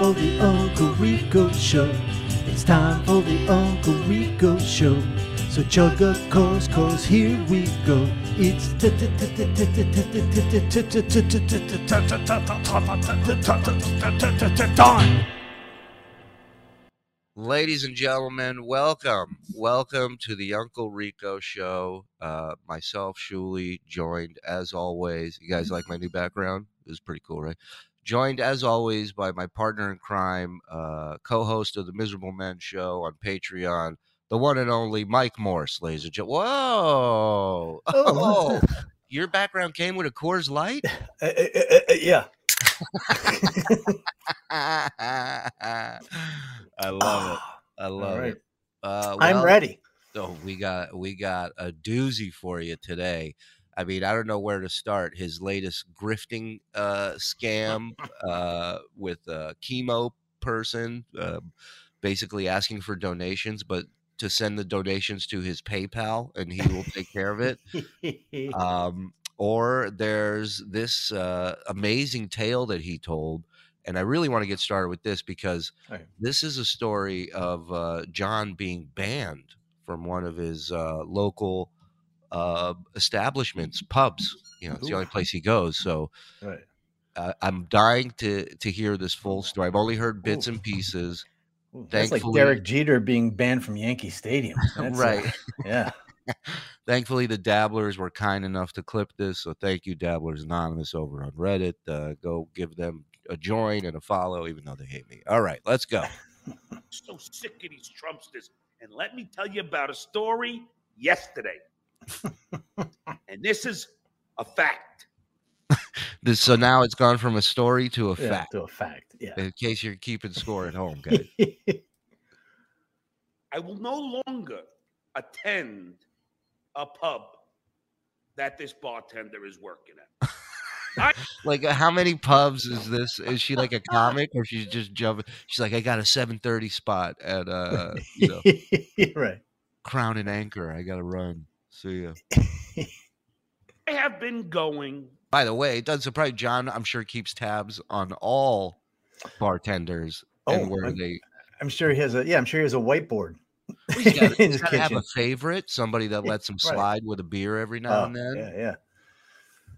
for the Uncle Rico Show. It's time for the Uncle Rico Show. So chug a Coors, cause here we go. It's. Ladies and gentlemen, welcome. Welcome to the Uncle Rico show. Uh, myself, Shuli, joined as always. You guys like my new background? It was pretty cool, right? Joined as always by my partner in crime, uh, co host of the Miserable Men show on Patreon, the one and only Mike Morse, ladies and gentlemen. Whoa! Oh, your background came with a Coors Light? Uh, uh, uh, uh, yeah. I love it. I love right. it. Uh, I'm ready. So we got we got a doozy for you today. I mean, I don't know where to start. His latest grifting uh, scam uh, with a chemo person, uh, basically asking for donations, but to send the donations to his PayPal and he will take care of it. Um, or there's this uh, amazing tale that he told. And I really want to get started with this because Okay. this is a story of uh, John being banned from one of his uh, local uh, establishments, pubs. You know, it's the only place he goes. So right. uh, I'm dying to to hear this full story. I've only heard bits Ooh. and pieces. Ooh, that's like Derek Jeter being banned from Yankee Stadium. That's, uh, right. yeah. Thankfully, the Dabblers were kind enough to clip this. So thank you, Dabblers Anonymous over on Reddit. Uh, go give them a join and a follow, even though they hate me. All right, let's go. so sick of these Trumpsters. And let me tell you about a story yesterday. and this is a fact. This, so now it's gone from a story to a yeah. fact. To a fact. Yeah. In case you're keeping score at home, guys. I will no longer attend a pub that this bartender is working at. like, uh, how many pubs is this? Is she like a comic, or she's just jumping? She's like, I got a 7:30 spot at uh, you know, right. Crown and Anchor. I got to run. See ya. I have been going. By the way, it doesn't surprise John. I'm sure keeps tabs on all bartenders and Oh, where I'm- they. I'm sure he has a yeah, I'm sure he has a whiteboard. He's got in to his have a favorite, somebody that lets him Right. slide with a beer every now Oh, and then. Yeah, yeah.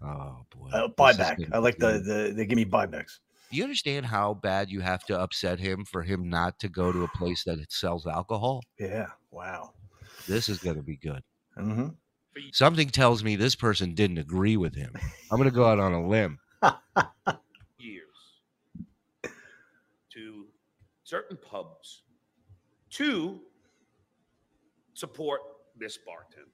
Oh boy, Uh, this buyback. I like the, good. the they give me buybacks. Do you understand how bad you have to upset him for him not to go to a place that sells alcohol? Yeah. Wow. This is going to be good. Hmm Something tells me this person didn't agree with him. I'm going to go out on a limb. years to certain pubs to support this bartender.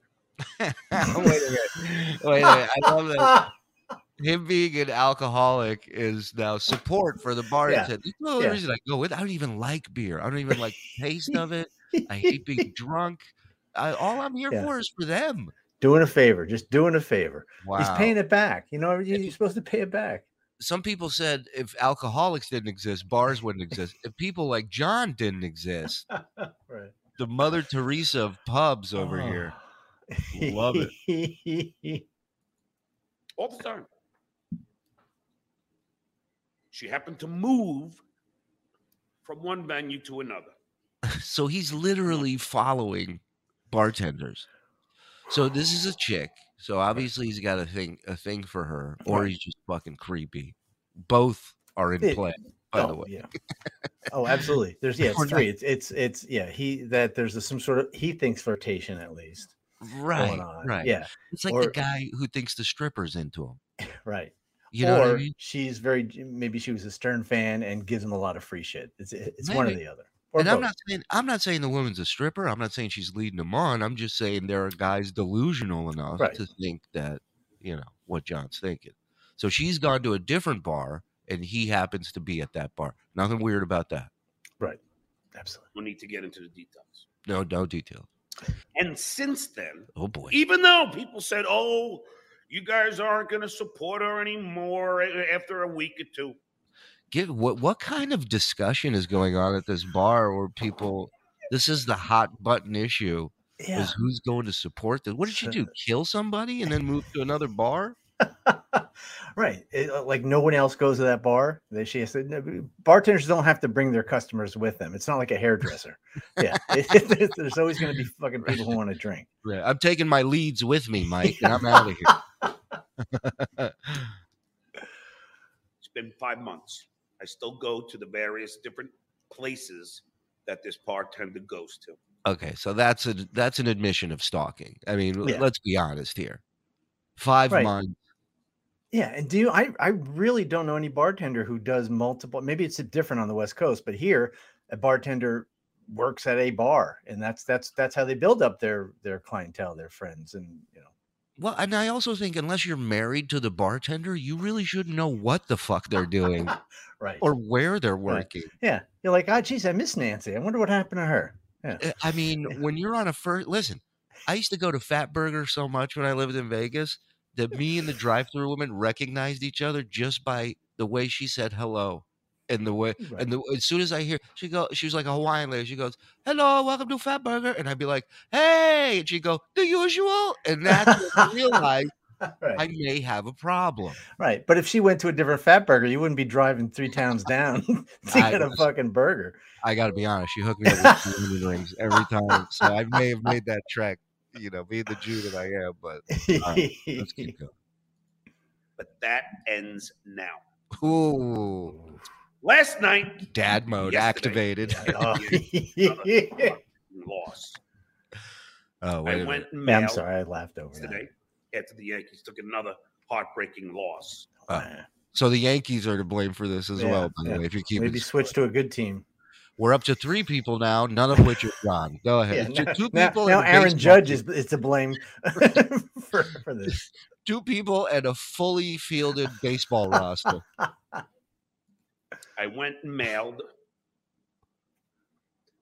wait a minute. Wait a minute. I love that. Him being an alcoholic is now support for the bartender. That's the only Yeah. reason I go with. I don't even like beer. I don't even like the taste of it. I hate being drunk. I, all I'm here Yeah. for is for them. doing a favor, just doing a favor. Wow. He's paying it back. You know, you- you're supposed to pay it back. Some people said if alcoholics didn't exist, bars wouldn't exist. If people like John didn't exist, right. the Mother Teresa of pubs over here. Ah. Love it. all the time. She happened to move from one venue to another. So he's literally following bartenders. So this is a chick. So obviously he's got a thing a thing for her, or he's just fucking creepy. Both are in It- play, by the oh, way. yeah. Oh, absolutely. There's yeah, it's three. It's it's it's yeah. He that there's a, some sort of he thinks flirtation at least Right, right. Yeah, It's like the guy who thinks the stripper's into him. right. You know or I mean? she's very maybe she was a Stern fan and gives him a lot of free shit. It's it's one or the other. Or and I'm not saying I'm not saying the woman's a stripper. I'm not saying she's leading them on. I'm just saying there are guys delusional enough Right. to think that you know what John's thinking. So she's gone to a different bar, and he happens to be at that bar. Nothing weird about that. right. Absolutely. No need to get into the details. No, no detail. And since then, Oh boy. even though people said, "Oh, you guys aren't going to support her anymore after a week or two. Give what what kind of discussion is going on at this bar where people this is the hot button issue Yeah. is who's going to support this. What did you do? Kill somebody and then move to another bar? right. It- uh, like no one else goes to that bar. They she said "No, bartenders don't have to bring their customers with them. It's not like a hairdresser. yeah. It- there's always going to be fucking people who want to drink. Right. I'm taking my leads with me, Mike, and I'm out of here. It's been five months. I still go to the various different places that this bartender goes to. Okay, so that's a that's an admission of stalking. I mean, Yeah. let's be honest here. Five Right. months. Yeah, and do you, I I really don't know any bartender who does multiple. Maybe it's different on the West Coast, but here a bartender works at a bar, and that's that's that's how they build up their their clientele, their friends, and you know. Well, and I also think unless you're married to the bartender, you really shouldn't know what the fuck they're doing right. or where they're Right. working. yeah, you're like, oh, geez, I miss Nancy. I wonder what happened to her. Uh, I mean, when you're on a first listen, I used to go to Fat Burger so much when I lived in Vegas that me and the drive-through woman recognized each other just by the way she said hello. And the way, Right. and the, as soon as I hear, she go, she was like a Hawaiian lady. She goes, "Hello, welcome to Fat Burger," and I'd be like, "Hey," and she'd go, "The usual," and that's when I realized right. I may have a problem. right. But if she went to a different fat burger, you wouldn't be driving three towns down to I get a fucking burger. I got to be honest, she hooked me up with two onion rings every time, so I may have made that trek. You know, being the Jew that I am, but right, let's keep going. But that ends now. Ooh, Last night, dad mode Yesterday. activated. Oh. loss. Oh, wait I a minute. went and Yeah, I'm sorry, I laughed over that. yesterday after the Yankees took another heartbreaking loss. Uh, So the Yankees are to blame for this as Yeah, well. By the way, if you keep Maybe switch to a good team. we're up to three people now, none of which are gone. Go ahead. Yeah, Two- now, two people. now and a Aaron baseball Judge team. is, is to blame for, for this. two people and a fully fielded baseball roster. I went and mailed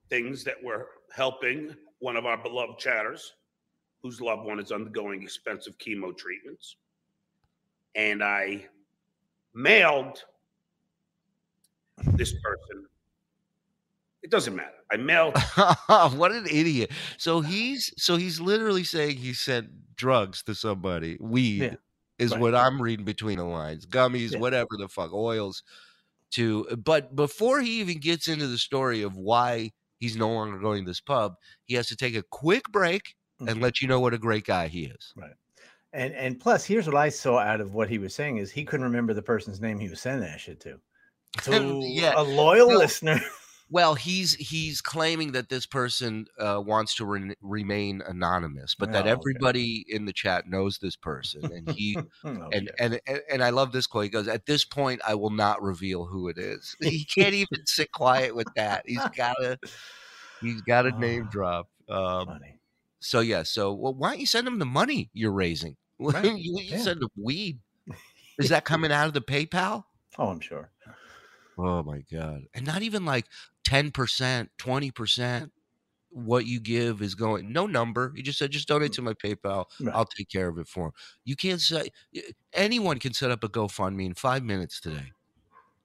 things that were helping one of our beloved chatters whose loved one is undergoing expensive chemo treatments. And I mailed this person. It doesn't matter. I mailed what an idiot! So he's so he's literally saying he sent drugs to somebody. Weed Yeah, is right. what I'm reading between the lines. Gummies, Yeah. whatever the fuck, oils. To but before he even gets into the story of why he's no longer going to this pub, he has to take a quick break and Mhm. let you know what a great guy he is. Right. And and plus, here's what I saw out of what he was saying is he couldn't remember the person's name he was sending that shit to. So Yeah. a loyal No. listener. Well, he's he's claiming that this person uh, wants to re- remain anonymous, but that Oh, okay. everybody in the chat knows this person, and he Okay. and, and and and I love this quote. He goes, "At this point, I will not reveal who it is." He can't even sit quiet with that. He's gotta he's got to name Oh, drop. Um, so yeah. So well, why don't you send him the money you're raising? Right, you, you yeah. send him weed. Is that coming out of the PayPal? Oh, I'm sure. Oh my god! And not even like ten percent, twenty percent. What you give is going no number. You just said just donate mm. to my PayPal. Right. I'll take care of it for him. You can't say anyone can set up a GoFundMe in five minutes today.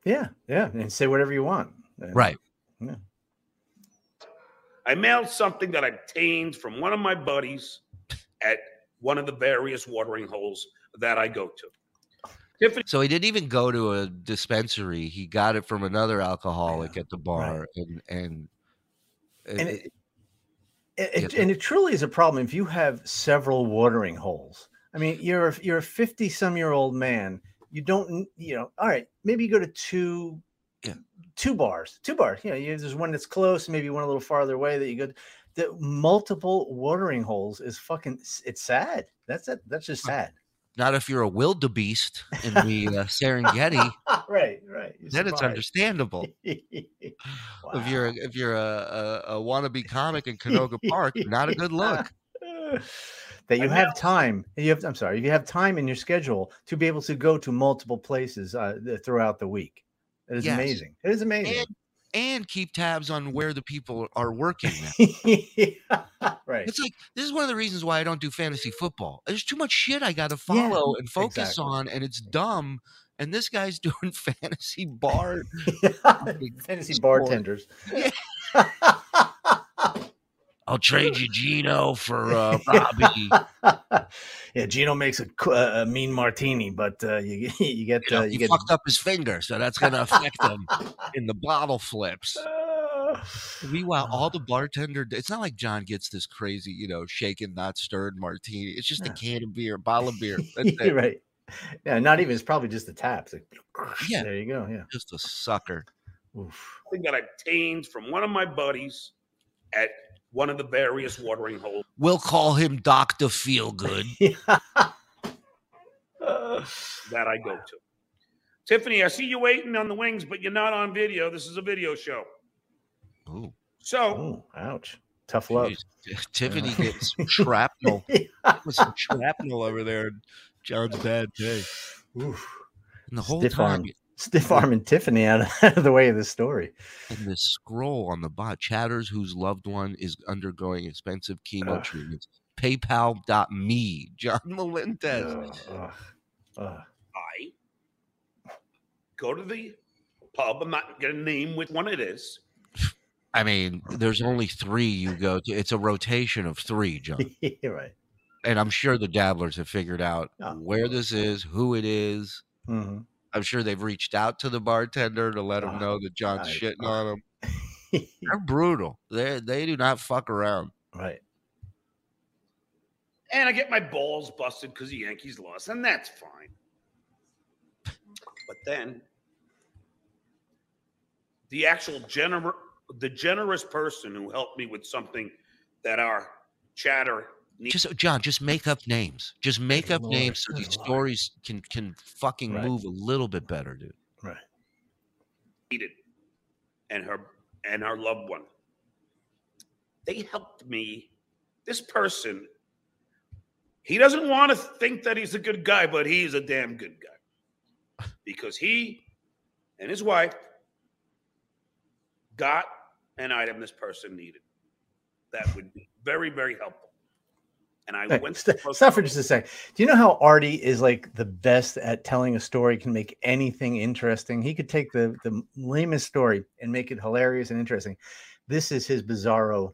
Yeah, yeah, and say whatever you want. And- Right. I mailed something that I obtained from one of my buddies at one of the various watering holes that I go to. Tiffany, So he didn't even go to a dispensary. He got it from another alcoholic at the bar, and and, And it- it, it, and it truly is a problem if you have several watering holes. I mean, you're a- you're a fifty some year old man. You don't, you know. All right, maybe you go to two, Yeah. two bars, two bars. You know, you, there's one that's close, maybe one a little farther away that you go. The multiple watering holes is fucking. It's sad. That's it. That's just sad. Not if you're a wildebeest in the uh, Serengeti. right, right. You're then it's understandable. If you're a, if you're a, a, a wannabe comic in Canoga Park, not a good look. that you I have know. time you have i'm sorry If you have time in your schedule to be able to go to multiple places uh, throughout the week it is Yes. amazing it is amazing And and keep tabs on where the people are working. Now. right It's like this is one of the reasons why I don't do fantasy football. There's too much shit I got to Yeah, follow and focus exactly. on, and it's dumb. And this guy's doing fantasy bar. fantasy Sport. bartenders Yeah. I'll trade you Gino for uh, Robbie. yeah, Gino makes a, a mean martini, but uh, you you get You, know, uh, he you get fucked up his finger, so that's going to affect him in the bottle flips. Meanwhile, all the bartender, it's not like John gets this crazy, you know, shaken, not stirred martini. It's just a can of beer, bottle of beer. That's You're it. right. Yeah, not even. It's probably just the taps. Like, Yeah. there you go. Yeah. Just a sucker. Oof. Thing that I obtained from one of my buddies at one of the various watering holes. We'll call him Dr. Feelgood. that I go to. Tiffany, I see you waiting on the wings, but you're not on video. This is a video show. Ooh, So oh, ouch. Tough love. jeez. Tiffany gets some shrapnel. With some shrapnel over there in John's bad day. Oof. And the whole Stiff time, arm. Stiff arm and Tiffany out of, out of the way of the story. and this scroll on the bot chatters whose loved one is undergoing expensive chemo Ugh. treatments. PayPal.me, John Melendez. I go to the pub. I'm not going to name which one it is. I mean, there's only three you go to. It's a rotation of three, John. Right. And I'm sure the dabblers have figured out Oh. where this is, who it is. Mhm. I'm sure they've reached out to the bartender to let him Oh, know that John's I- shitting on him. They're brutal. They they do not fuck around. right. And I get my balls busted because the Yankees lost, and that's fine. But then the actual gener- the generous person who helped me with something that our chatter Just John, just make up names. Just make Good up Lord, names so good these Lord. stories can can fucking Right. move a little bit better, dude. Right. needed and her and her loved one they helped me this person he doesn't want to think that he's a good guy but he's a damn good guy because he and his wife got an item this person needed that would be very very helpful and i Hey, went to st- the post stop for just a second. Do you know how Artie is like the best at telling a story? Can make anything interesting. He could take the the lamest story and make it hilarious and interesting. This is his bizarro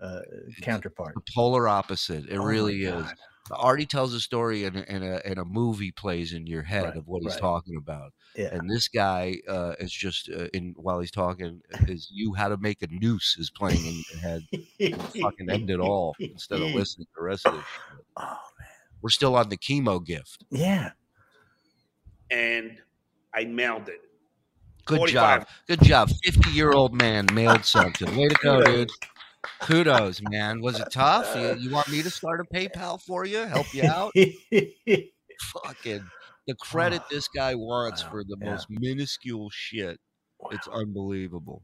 uh, counterpart. The polar opposite. It Oh really is. God. Artie tells a story and, a- and a and a movie plays in your head Right, of what he's right. talking about. Yeah. And this guy uh, is just uh, in while he's talking is you how to make a noose is playing in your head. Fucking end it all instead of listening to the rest of this. Shit. Oh man. We're still on the chemo gift. Yeah. and i mailed it Good 45. job. Good job. 50 year old man mailed something. Way to go, dude. Kudos, man. Was it tough? You, you want me to start a PayPal for you? Help you out? Fucking the credit Oh, this guy wants wow. for the Yeah. most minuscule shit. It's unbelievable.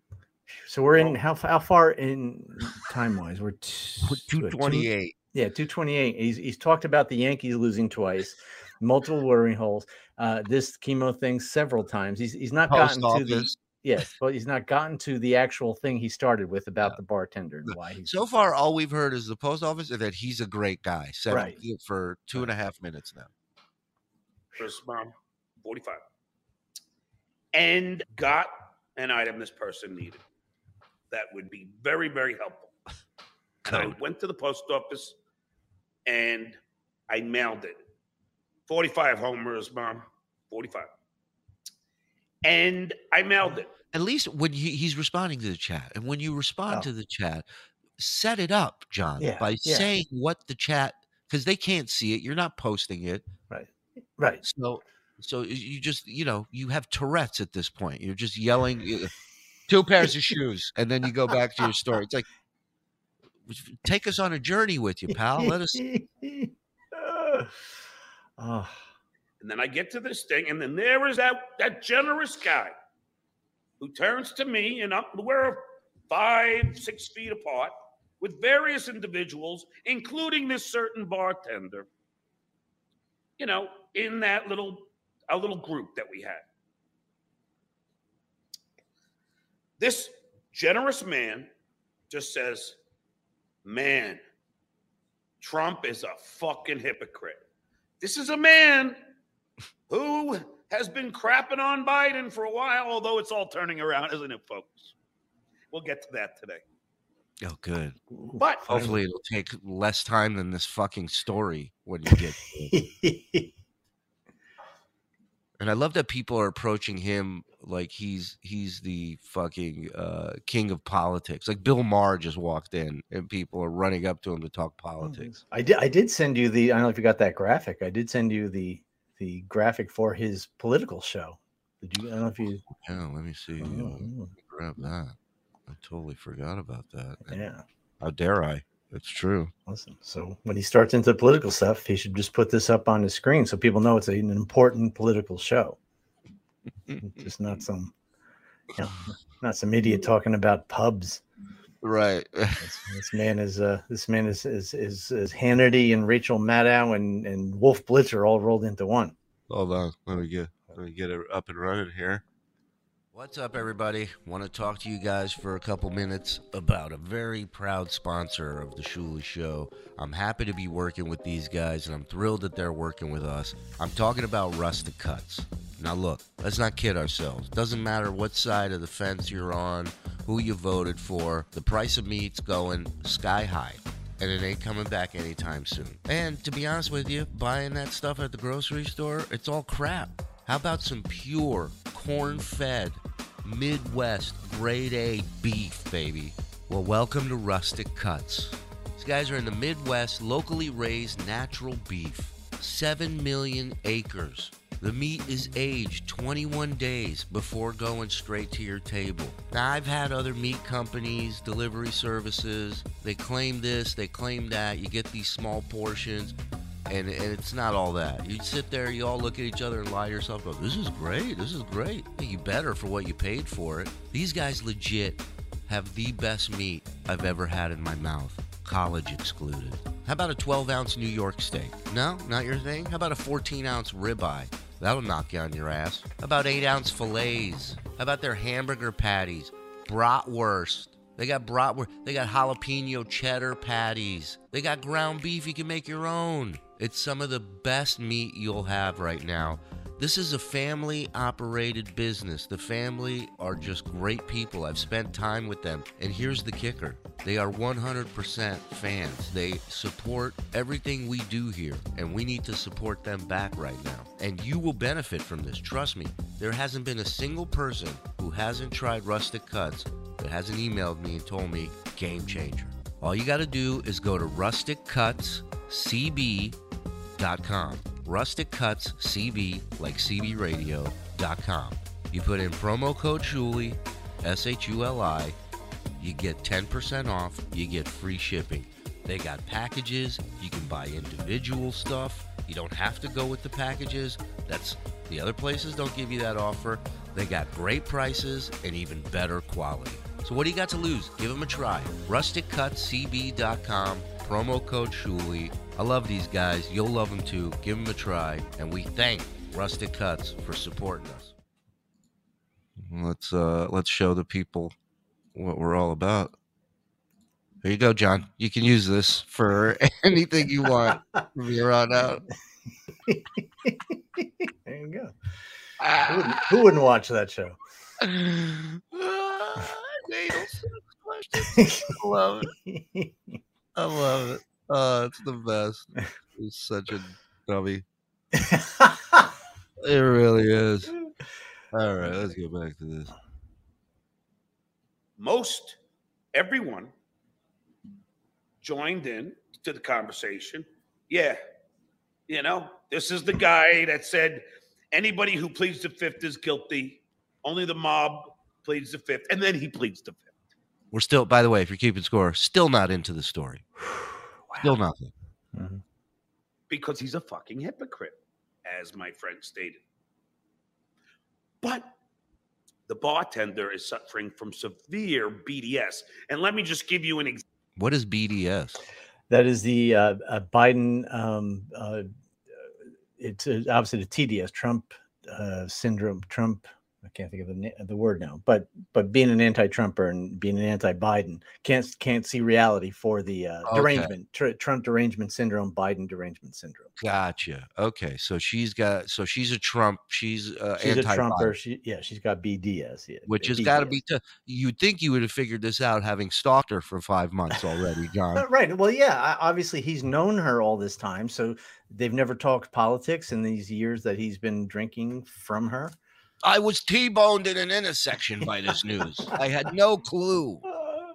So we're in how how far in time wise? We're t- We're what, two- 228. Yeah, 228. He's he's talked about the Yankees losing twice, multiple watering holes, uh, this chemo thing several times. He's he's not Post gotten to the office. Yes, but he's not gotten to the actual thing he started with about Yeah. the bartender and why he's So far, all we've heard is the post office and that he's a great guy. Said Right. it for two and a half minutes now. First mom, um, 45. And got an item this person needed that would be very, very helpful. And I went to the post office and I mailed it. 45 homers, mom. 45. And I mailed it. At least when he, he's responding to the chat, and when you respond Oh. to the chat, set it up, John, Yeah, by yeah. saying what the chat because they can't see it. You're not posting it, right. Right. So so you just you know you have Tourette's at this point. You're just yelling two pairs of shoes, and then you go back to your story. It's like take us on a journey with you, pal. Let us. oh, And then I get to this thing, and then there is that that generous guy who turns to me, and up we're five, six feet apart with various individuals, including this certain bartender. You know, in that little a little group that we had. This generous man just says, "Man, Trump is a fucking hypocrite." This is a man who has been crapping on Biden for a while, although it's all turning around, isn't it, folks? We'll get to that today. Oh, good. But Hopefully, it'll take less time than this fucking story when you get. And I love that people are approaching him like he's he's the fucking uh, king of politics. Like Bill Maher just walked in, and people are running up to him to talk politics. I did. I did send you the. I don't know if you got that graphic. I did send you the the graphic for his political show. Did you? I don't know if you. Yeah, let me see. Oh, uh, oh, grab that. I totally forgot about that. yeah. How dare I? It's true. Listen. So when he starts into political stuff, he should just put this up on his screen so people know it's an important political show. just not some, you know, not some idiot talking about pubs. Right. This, this man is uh this man is is is, is Hannity and Rachel Maddow and and Wolf Blitzer all rolled into one. Hold on. Let me get let me get it up and running here. What's up, everybody? Want to talk to you guys for a couple minutes about a very proud sponsor of the Shuli Show. I'm happy to be working with these guys, and I'm thrilled that they're working with us. I'm talking about Rustic Cuts. Now, look, let's not kid ourselves. Doesn't matter what side of the fence you're on, who you voted for, the price of meat's going sky high and it ain't coming back anytime soon. And to be honest with you, buying that stuff at the grocery store, it's all crap. How about some pure, corn fed, Midwest, grade A beef, baby? Well, welcome to Rustic Cuts. These guys are in the Midwest, locally raised natural beef. 7 million acres. The meat is aged 21 days before going straight to your table. Now, I've had other meat companies, delivery services, they claim this, they claim that. You get these small portions, and, and it's not all that. You sit there, you all look at each other and lie to yourself, go, This is great, this is great. You better for what you paid for it. These guys legit have the best meat I've ever had in my mouth, college excluded. How about a 12 ounce New York steak? No, not your thing? How about a 14 ounce ribeye? That'll knock you on your ass. How about 8 ounce fillets? How about their hamburger patties? Bratwurst. They got bratwurst. They got jalapeno cheddar patties. They got ground beef you can make your own. It's some of the best meat you'll have right now. This is a family operated business. The family are just great people. I've spent time with them. And here's the kicker they are 100% fans. They support everything we do here, and we need to support them back right now. And you will benefit from this. Trust me, there hasn't been a single person who hasn't tried Rustic Cuts that hasn't emailed me and told me game changer. All you got to do is go to rusticcutscb.com. Rustic Cuts CB, like. You put in promo code Shuli, S H U L I, you get 10% off, you get free shipping. They got packages, you can buy individual stuff. You don't have to go with the packages. That's the other places don't give you that offer. They got great prices and even better quality. So what do you got to lose? Give them a try. RusticCutCB.com, promo code Shuli. I love these guys. You'll love them too. Give them a try. And we thank Rustic Cuts for supporting us. Let's uh let's show the people what we're all about. There you go, John. You can use this for anything you want from here on out. There you go. Who wouldn't, who wouldn't watch that show? Ah, anal sex. I love it. I love it. Oh, it's the best. It's such a dummy. It really is. All right, let's get back to this. most everyone joined in to the conversation. Yeah, you know, this is the guy that said anybody who pleads the fifth is guilty. Only the mob pleads the fifth, and then he pleads the fifth. We're still, by the way, if you're keeping score, still not into the story. Still nothing. Mhm. because he's a fucking hypocrite, as my friend stated. But the bartender is suffering from severe BDS. And let me just give you an example. What is BDS? That is the uh, uh, Biden. Um, uh, it's uh, obviously the TDS Trump uh, syndrome. Trump I can't think of the the word now, but but being an anti-Trumper and being an anti-Biden can't can't see reality for the uh, Okay. derangement, tr- Trump derangement syndrome, Biden derangement syndrome. Gotcha. Okay, so she's got so she's a Trump. She's uh, She's a anti Trumper. She yeah, she's got BDS. Yeah, which uh, has got to be. T- you'd think you would have figured this out having stalked her for five months already, John. Right. Well, yeah. Obviously, he's known her all this time, so they've never talked politics in these years that he's been drinking from her. I was T-boned in an intersection by this news. I had no clue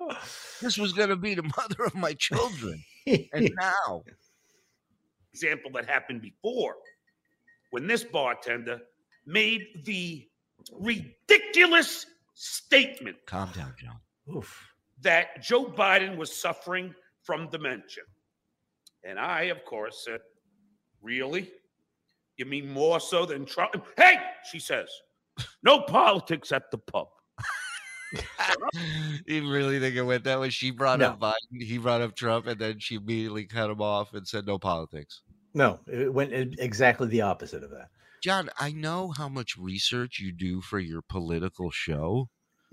this was going to be the mother of my children, and now example that happened before when this bartender made the ridiculous statement calm down, John. Oof. that Joe Biden was suffering from dementia. And I, of course, said, Really? You mean more so than Trump? Hey, she says, no politics at the pub. you really think it went that way? She brought No. up Biden, he brought up Trump, and then she immediately cut him off and said no politics. No, it went exactly the opposite of that. John, I know how much research you do for your political show,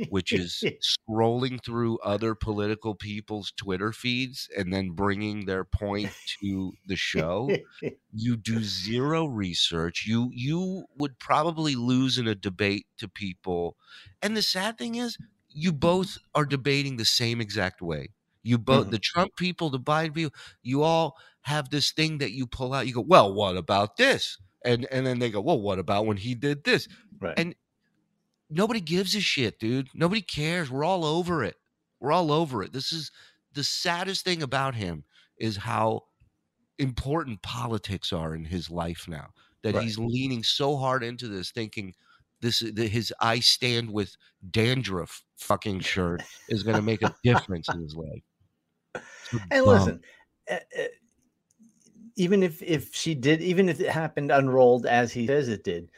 which is scrolling through other political people's Twitter feeds and then bringing their point to the show. You do zero research. You you would probably lose in a debate to people. And the sad thing is, you both are debating the same exact way. You both Mhm. the Trump people, the Biden people, you all have this thing that you pull out. You go, well, what about this? And and then they go, well, what about when he did this? right. And nobody gives a shit, dude. Nobody cares. We're all over it. We're all over it. This is the saddest thing about him is how important politics are in his life now. That Right. he's leaning so hard into this, thinking this his "I stand with dandruff" fucking shirt is going to make a difference in his life. So and dumb. listen, uh, uh, even if if she did, even if it happened unrolled as he says it did,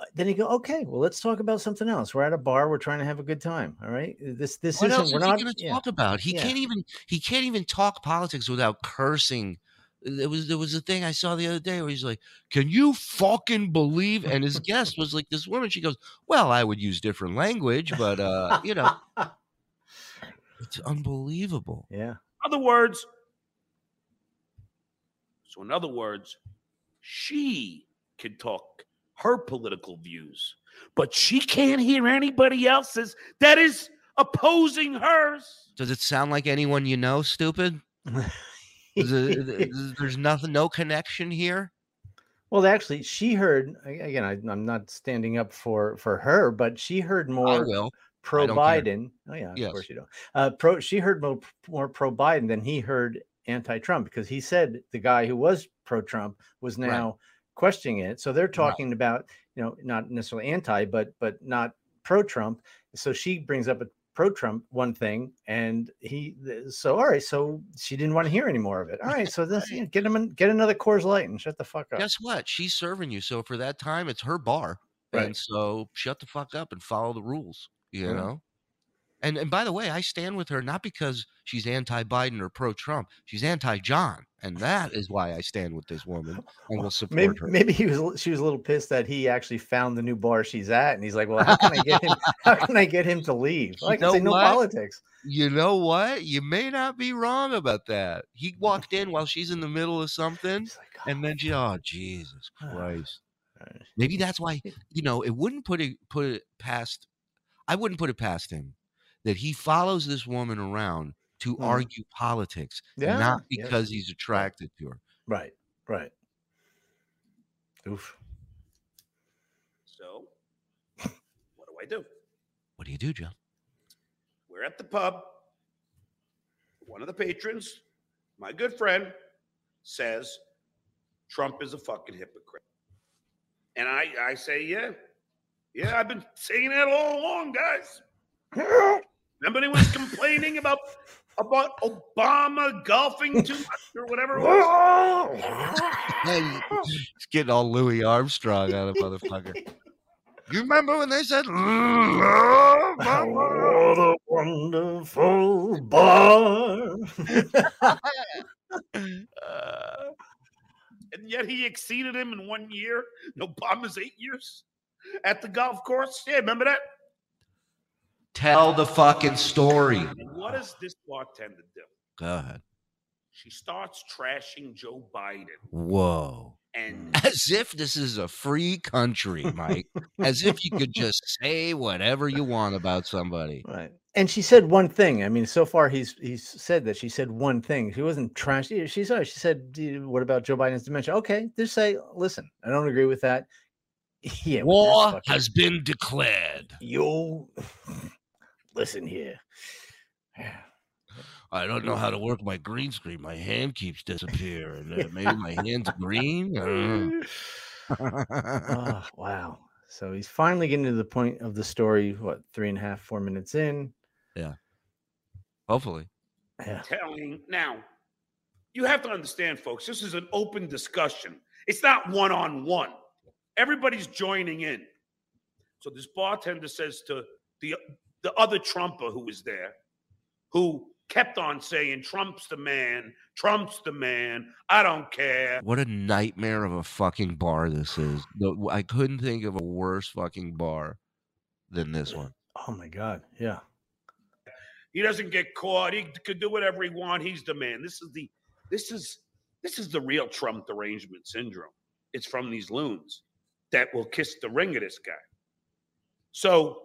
Uh, then you go, okay, well, let's talk about something else. We're at a bar, we're trying to have a good time. All right, uh, this this What isn't. else We're not. going to yeah. talk about? He Yeah. can't even he can't even talk politics without cursing. Uh, there was there was a thing I saw the other day where he's like, "Can you fucking believe?" And his guest was like this woman. She goes, "Well, I would use different language, but uh, you know, it's unbelievable." yeah. In other words, so in other words, she can talk her political views, but she can't hear anybody else's that is opposing hers. Does it sound like anyone you know? Stupid. Is it- is- there's nothing, no connection here. Well, actually, she heard again. I, I'm not standing up for for her, but she heard more pro don't care. Biden. Oh yeah, of course you don't. Uh, pro. She heard more, more pro Biden than he heard anti Trump because he said the guy who was pro Trump was Right. Questioning it. So they're talking about you know not necessarily anti, but but not pro Trump. So she brings up a pro Trump one thing, and he so all right. So she didn't want to hear any more of it. All right, so this get him get another Coors Light and shut the fuck up. Guess what? She's serving you. So for that time, it's her bar. And so shut the fuck up and follow the rules. You Yeah. know? And and by the way, I stand with her not because she's anti-Biden or pro-Trump. She's anti-John, and that is why I stand with this woman and will support Maybe, her. maybe he was. She was a little pissed that he actually found the new bar she's at, and he's like, "Well, how can I get him? How can I get him to leave? You I can know say no what? politics." You know what? You may not be wrong about that. He walked in while she's in the middle of something, like, and then oh, she, oh Jesus. Christ. "Oh, Maybe that's why you know it wouldn't put it put it past. I wouldn't put it past him that he follows this woman around to Mhm. argue politics, Yeah, not yes. because he's attracted to her. right, right." Oof. So, what do I do? What do you do, John? We're at the pub. One of the patrons, my good friend, says Trump is a fucking hypocrite. And I, I say, yeah. Yeah, I've been saying that all along, guys. Remember he was complaining about about Obama golfing too much or whatever it was? Hey, he's getting all Louis Armstrong out of motherfucker. You remember when they said, "Mm, what a wonderful bar! Uh, And yet he exceeded him in one year. And Obama's eight years. at the golf course. Yeah, remember that? Tell the fucking story. And what does this bartender do? Go ahead. She starts trashing Joe Biden. Whoa. And As if this is a free country, Mike. As if you could just say whatever you want about somebody. Right. And she said one thing. I mean, so far he's he's said that she said one thing. She wasn't trash. She she said she said, "What about Joe Biden's dementia?" Okay, just say, "Listen, I don't agree with that." Yeah, War fucking- has been declared. yo. Listen here. I don't know how to work my green screen. My hand keeps disappearing. Uh, maybe my hand's green. I don't know. oh, wow. So he's finally getting to the point of the story. What three and a half, four minutes in? Yeah. Hopefully. Yeah. telling now, you have to understand, folks, this is an open discussion. It's not one on one. Everybody's joining in. So this bartender says to the the other Trumper who was there, who kept on saying, Trump's the man, Trump's the man, I don't care. What a nightmare of a fucking bar this is. I couldn't think of a worse fucking bar than this one. Oh my God. Yeah. He doesn't get caught. He could do whatever he wants. He's the man. This is the this is this is the real Trump derangement syndrome. It's from these loons that will kiss the ring of this guy. So,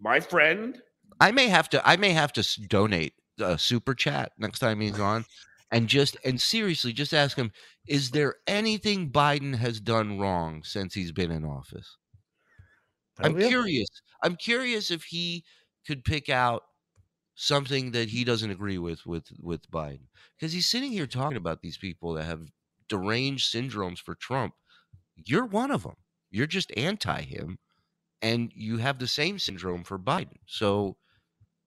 my friend, I may have to. I may have to donate a super chat next time he's on, and just and seriously, just ask him: Is there anything Biden has done wrong since he's been in office? I'm Oh, yeah. curious. I'm curious if he could pick out something that he doesn't agree with with with Biden because he's sitting here talking about these people that have deranged syndromes for Trump. You're one of them. You're just anti him, and you have the same syndrome for Biden. So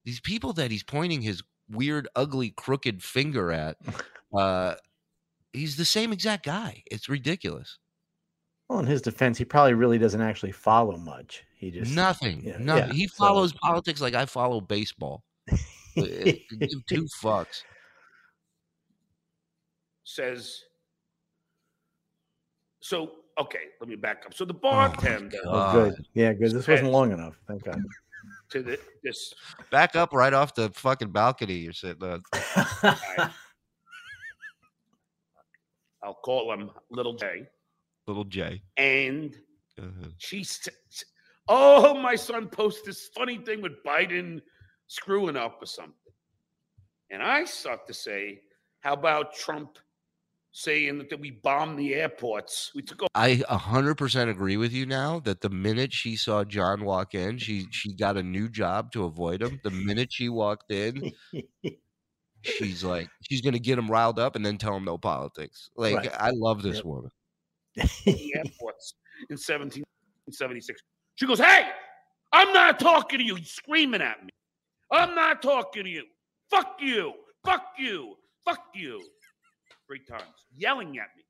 these people that he's pointing his weird, ugly, crooked finger at, uh, he's the same exact guy. It's ridiculous. Well, in his defense, he probably really doesn't actually follow much. He just Nothing. yeah, nothing. yeah, he so- follows politics like I follow baseball. Uh, give two fucks. says, so okay, let me back up. So the oh, bartender oh, good. Yeah, good. This wasn't long enough. Thank God. to the, this Back up right off the fucking balcony you're sitting on. I'll call him Little J, Little J. and Go ahead. she says, "Oh, my son posted this funny thing with Biden screwing up or something," and I start to say, "How about Trump saying that we bombed the airports? We took over." I 100% agree with you now that the minute she saw John walk in, she she got a new job to avoid him. The minute she walked in, she's like she's to get him riled up and then tell him no politics. Like Right. I love this Yep. woman. the airports in 1776. She goes, Hey, I'm not talking to you. He's screaming at me. I'm not talking to you. Fuck you. Fuck you. Fuck you. Three times. Yelling at me.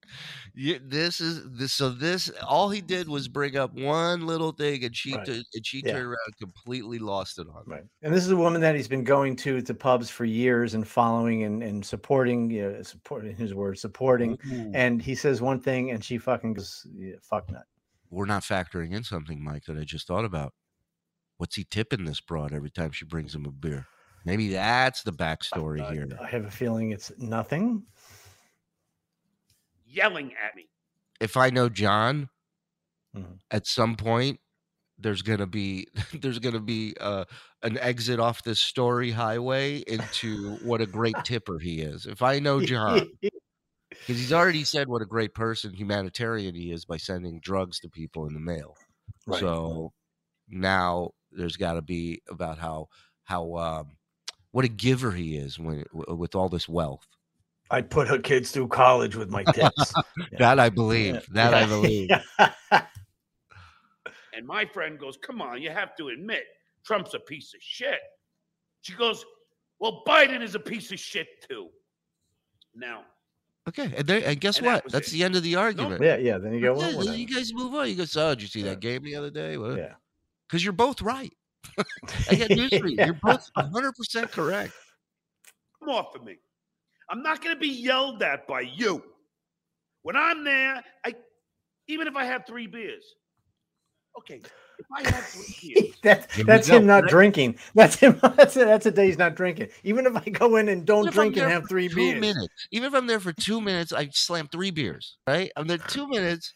Yeah, this is this. So this, all he did was bring up one little thing, and she Right. t- and she Yeah. turned around completely lost it on. him. Right. And this is a woman that he's been going to to pubs for years and following and, and supporting, you know, supporting his words, supporting. Ooh. And he says one thing and she fucking goes, yeah, fuck nut. We're not factoring in something, Mike, that I just thought about. What's he tipping this broad every time she brings him a beer? Maybe that's the backstory Uh, here. I have a feeling it's nothing. Yelling at me. If I know John, Mhm. at some point there's gonna be there's gonna be uh, an exit off this story highway into what a great tipper he is. If I know John, because he's already said what a great person, humanitarian he is by sending drugs to people in the mail. Right. So now there's got to be about how how um, what a giver he is when with all this wealth. I'd put her kids through college with my tips. Yeah. That I believe. Yeah. That I believe. And my friend goes, Come on, you have to admit Trump's a piece of shit. She goes, Well, Biden is a piece of shit too. Now, Okay, and, there, and guess And what? was That's it. the end of the argument. yeah, yeah. Then you go, Yeah, well, then you guys move on. You go, oh, did you see Yeah. that game the other day? What? Yeah. Because you're both right. I got news for you. You're both 100% correct. come off of me. I'm not going to be yelled at by you. When I'm there, I even if I have three beers, Okay, if I had three beers, that, that's him not Right. drinking. That's him. That's a, that's a day he's not drinking. Even if I go in and don't Even if I'm drink and have three two beers. minutes, even if I'm there for two minutes, I slam three beers. Right? I'm there two minutes.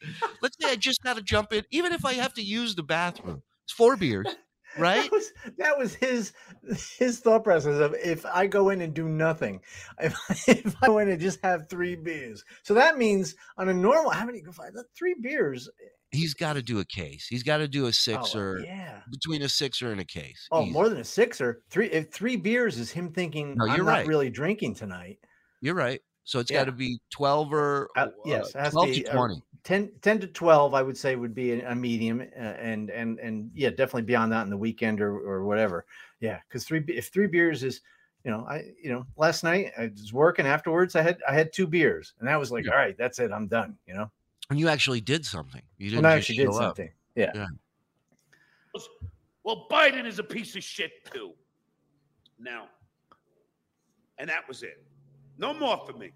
Let's say I just got to jump in, even if I have to use the bathroom. It's four beers, right? That was that was his his thought process of if I go in and do nothing, if, if I go in and just have three beers. So that means on a normal, how many? Three beers. He's got to do a case. He's got to do a Oh, sixer yeah. between a sixer and a case. Oh, Easy. more than a sixer. Three. If three beers is him thinking No, I'm you're not right. really drinking tonight. You're right. So it's Yeah. got to be twelve or Uh, uh, yes, to twelve to uh, twenty. 10, 10 to 12 i would say would be a, a medium uh, and and and yeah definitely beyond that in the weekend or or whatever yeah because three if three beers is you know i you know last night i was working afterwards i had i had two beers and that was like Yeah. all right that's it i'm done you know And you actually did something. You didn't i actually did show up. something yeah well, Biden is a piece of shit too. Now, and that was it. No more for me.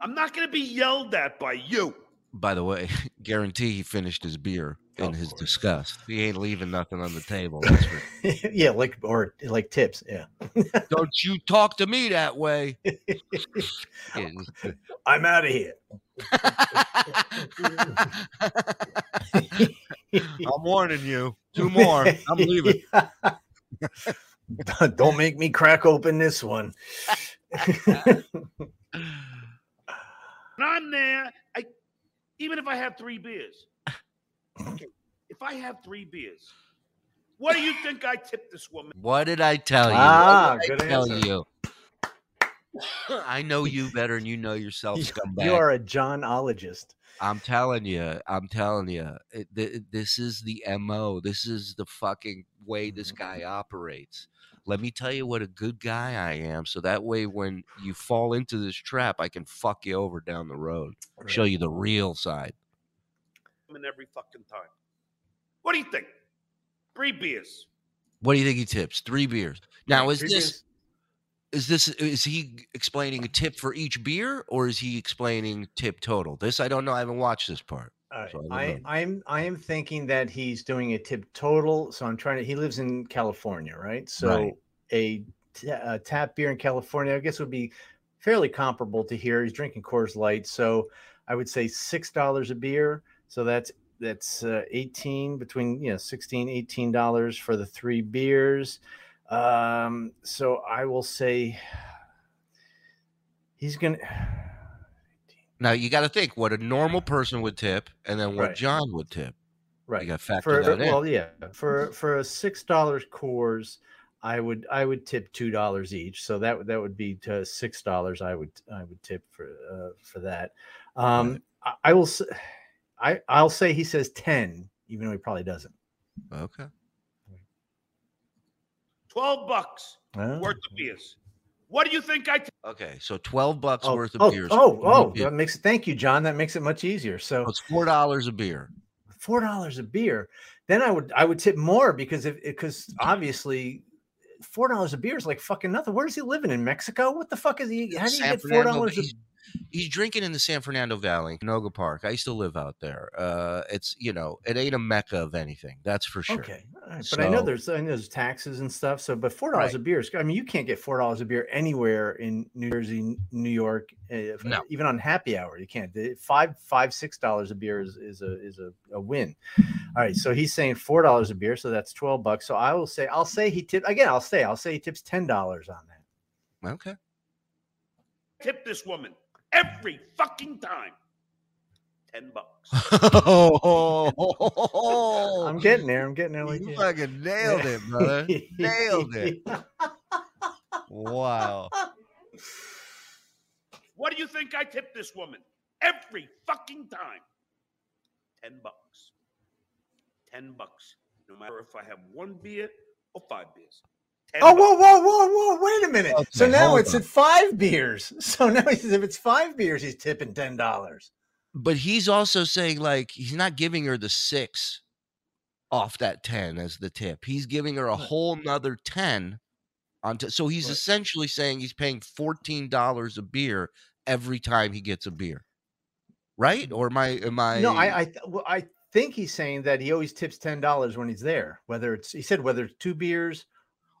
I'm not going to be yelled at by you. By the way, guarantee he finished his beer in Of his course. disgust. He ain't leaving nothing on the table. That's for yeah like or like tips yeah Don't you talk to me that way. I'm out of here I'm warning you. Two more. I'm leaving. don't make me crack open this one And I'm there. I, even if I have three beers. Okay, if I have three beers, what do you think I tipped this woman? What did I tell you? Ah, what did good I tell answer. you? I know you better than you know yourself, scumbag. you are a johnologist I'm telling you, I'm telling you, it, th- this is the mo. This is the fucking way this Mhm. guy operates. Let me tell you what a good guy I am, so that way when you fall into this trap, I can fuck you over down the road, show you the real side. every fucking time. What do you think? Three beers. What do you think he tips? Three beers. Now, is Three this beers. is this is he explaining a tip for each beer, or is he explaining tip total? This I don't know. I haven't watched this part. All right. So I, I, I'm I am thinking that he's doing a tip total. So I'm trying to. He lives in California, right? So Right. a, a tap beer in California, I guess, would be fairly comparable to here. He's drinking Coors Light, so I would say six dollars a beer. So that's that's uh, 18 between you know 16 18 dollars for the three beers um so i will say he's gonna Now you got to think what a normal person would tip, and then what Right. John would tip. right got to factor for that in. well yeah for for a six dollars Coors i would i would tip two dollars each so that would that would be to six dollars i would i would tip for uh, for that um Right. I, I will s- i i'll say he says 10 even though he probably doesn't Okay. 12 bucks Well, worth of beers. What do you think I tipped? Okay. So twelve bucks oh, worth of oh, beers. oh, oh, Yeah. that makes it thank you john that makes it much easier so So it's four dollars a beer. four dollars a beer then i would i would tip more because if because obviously four dollars a beer is like fucking nothing where is he living in mexico what the fuck is he how do you San get four Fernando- dollars a he's, he's drinking in the San Fernando Valley, Canoga Park. I used to live out there. Uh, it's you know, it ain't a mecca of anything. That's for sure. Okay, all right. but I know there's I know there's taxes and stuff. So, but four dollars Right. a beer is. I mean, you can't get four dollars a beer anywhere in New Jersey, New York, uh, if- No. even on happy hour. You can't. Five, five, six dollars a beer is is a is a, a win. All right, so he's saying four dollars a beer, so that's twelve bucks. So I will say, I'll say he tip again. I'll say, I'll say he tips ten dollars on that. Okay. Tip this woman every fucking time. 10 bucks. I'm getting there. I'm getting there. Like you yeah. fucking nailed it, brother. Nailed it. Wow. What do you think I tipped this woman every fucking time? 10 bucks. 10 bucks. No matter if I have one beer or five beers. 10 Oh, whoa, whoa, whoa, whoa! Wait a minute. Okay, so now it's on. at five beers. So now he says if it's five beers, he's tipping ten dollars. But he's also saying like he's not giving her the six off that ten as the tip. He's giving her a whole nother ten on. T- so he's Right. essentially saying he's paying fourteen dollars a beer every time he gets a beer, right? Or am I? Am I? No, I, I, well, I think he's saying that he always tips ten dollars when he's there. Whether it's he said whether it's two beers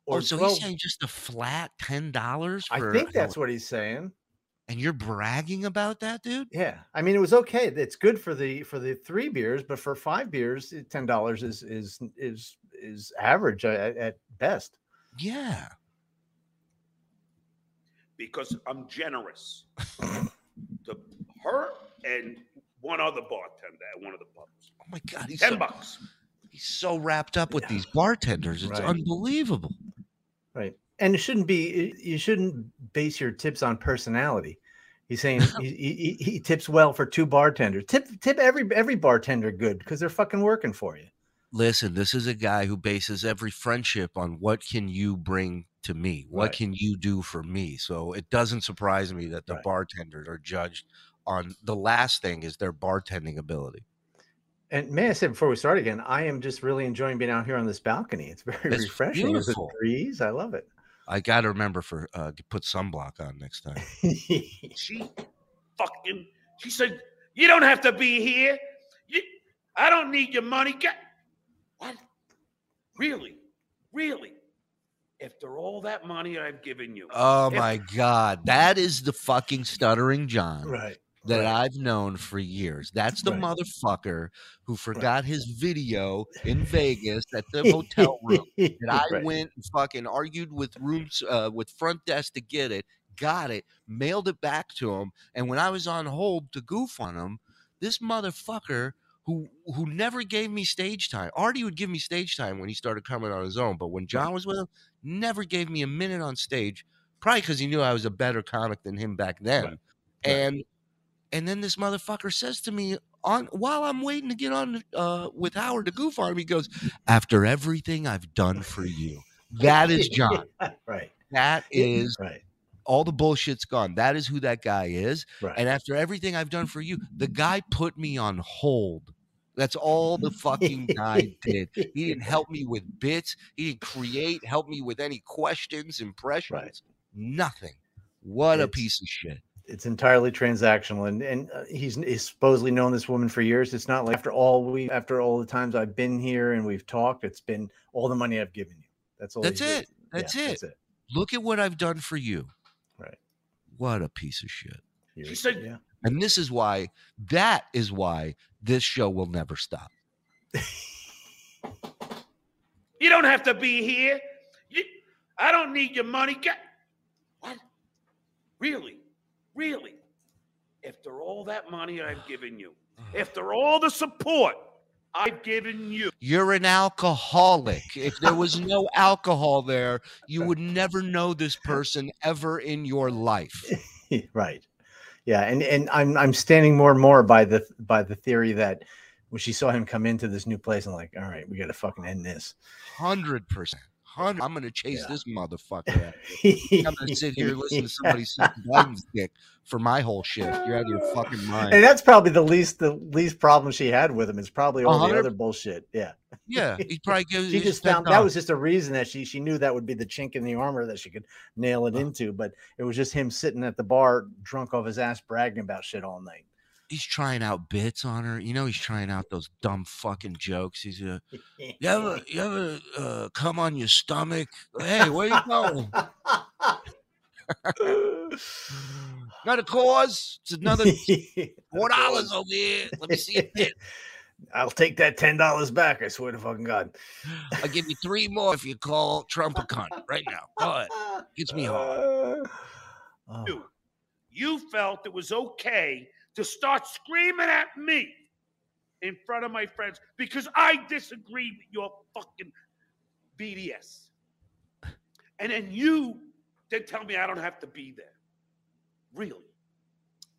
Oh, or Oh, so 12 he's saying just a flat ten dollars I for think that's what he's saying. and you're bragging about that, dude? Yeah, I mean it was okay. It's good for the for the three beers, but for five beers, ten dollars is is is is average uh, at, at best. Yeah. because I'm generous to her and one other bartender at one of the pubs. Oh my god, he's Ten so, bucks. he's so wrapped up with Yeah. these bartenders. It's Right. unbelievable. Right. And it shouldn't be you shouldn't base your tips on personality. He's saying he, he, he tips well for two bartenders. Tip tip every every bartender good because they're fucking working for you. Listen, this is a guy who bases every friendship on what can you bring to me? What Right. can you do for me? So it doesn't surprise me that the Right. bartenders are judged on the last thing is their bartending ability. And may I say before we start again, I am just really enjoying being out here on this balcony. It's very It's refreshing. There's a breeze. I love it. I got to remember for uh, to put sunblock on next time. She fucking she said, You don't have to be here. You, I don't need your money. Get what? Really? Really? After all that money I've given you. Oh If- my god, that is the fucking stuttering John right. That right. I've known for years. That's the Right. motherfucker who forgot his video in Vegas at the hotel room. that I Right. went and fucking argued with rooms uh, with front desk to get it, got it, mailed it back to him, and when I was on hold to goof on him, this motherfucker who who never gave me stage time. Artie would give me stage time when he started coming on his own, but when John was with him, never gave me a minute on stage. Probably because he knew I was a better comic than him back then. Right. And and then this motherfucker says to me on while I'm waiting to get on uh, with Howard to goof on him, he goes, "After everything I've done for you, that is John. right. That is right. all the bullshit's gone. That is who that guy is. Right. And after everything I've done for you, the guy put me on hold. That's all the fucking guy did. He didn't help me with bits. He didn't create, help me with any questions, impressions, nothing. What a piece of shit. It's entirely transactional and and uh, he's, he's supposedly known this woman for years it's not like after all we after all the times i've been here and we've talked it's been all the money i've given you that's all That's it. That's Yeah, it. that's it Look at what I've done for you. Right. What a piece of shit. Here- She said- yeah And this is why, that is why this show will never stop. You don't have to be here. You, I don't need your money. Get what? Really? Really? After all that money I've given you, after all the support I've given you, You're an alcoholic. If there was no alcohol there, you would never know this person ever in your life. right yeah and and i'm i'm standing more and more by the by the theory that when she saw him come into this new place i'm like all right we gotta fucking end this 100%. 100 I'm going to chase Yeah. this motherfucker. I'm to sit here and listen to somebody suck Biden's dick for my whole shit. You're out of your fucking mind. and that's probably the least the least problem she had with him is probably all the other bullshit yeah Yeah, he probably gives. she just found that was just a reason that she she knew that would be the chink in the armor that she could nail it uh-huh. into but it was just him sitting at the bar drunk off his ass bragging about shit all night he's trying out bits on her. You know, he's trying out those dumb fucking jokes. He's a, you ever you ever uh, come on your stomach? Hey, where you going? Not a cause. It's another four dollars over here. Let me see it. I'll take that ten dollars back. I swear to fucking God. I'll give you three more if you call Trump a cunt right now. Go ahead. Gets me hard. Oh, you, you felt it was okay to start screaming at me in front of my friends because I disagree with your fucking BDS. And then you then tell me I don't have to be there. Really?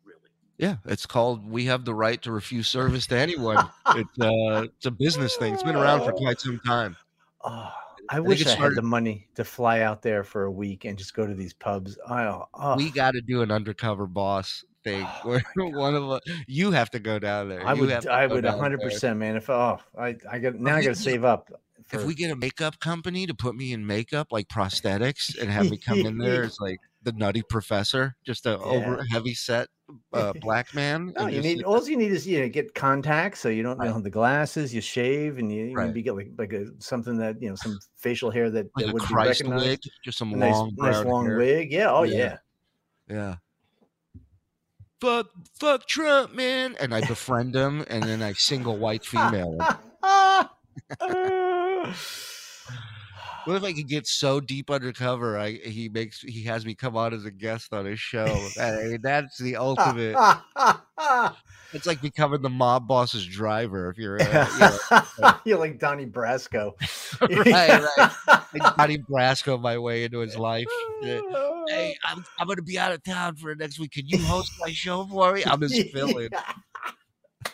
Really? Yeah, it's called "We Have the Right to Refuse Service to Anyone." It's uh, it's a business thing. It's been around for quite some time. oh, I think wish it I had started- the money to fly out there for a week and just go to these pubs. Oh, oh, We got to do an undercover boss thing Oh where one of us, you have to go down there. I You would, I would, hundred percent, man. If oh, I, I got now, I got to save up. If we get a makeup company to put me in makeup, like prosthetics, and have me come in there as like the nutty professor, just a over heavy set uh, black man. No, you need all you need is you know get contacts so you don't you know the glasses. You shave and you, you Right. get like like a, something that you know some facial hair that, like that would be recognized. wig, just some nice, long, nice brown long hair. wig. Yeah. Oh Yeah. yeah. Yeah. Fuck, fuck Trump, man, and I befriend him, and then I single white female. What if I could get so deep undercover? I he makes he has me come on as a guest on his show. I mean, that's the ultimate. It's like becoming the mob boss's driver. If you're, uh, you know, You're like Donnie Brasco. right, right. Like Johnny Brasco my way into his life. Hey, I'm, I'm going to be out of town for the next week. Can you host my show for me? I'm his villain.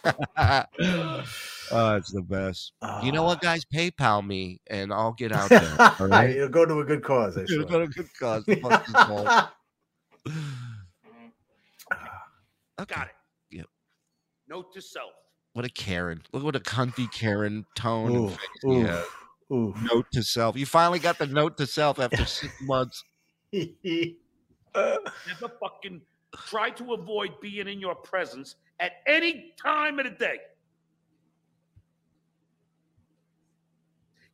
Oh, it's the best. You know what, ah. guys? PayPal me, and I'll get out there. All right. It'll go to a good cause. I It'll swear. go to a good cause. Fuck this ball. Okay. Got it. Yep. Note to self. What a Karen. Look what a cunty Karen tone and Ooh, he ooh, has. ooh. Note to self. You finally got the note to self after six months. Never fucking try to avoid being in your presence at any time of the day.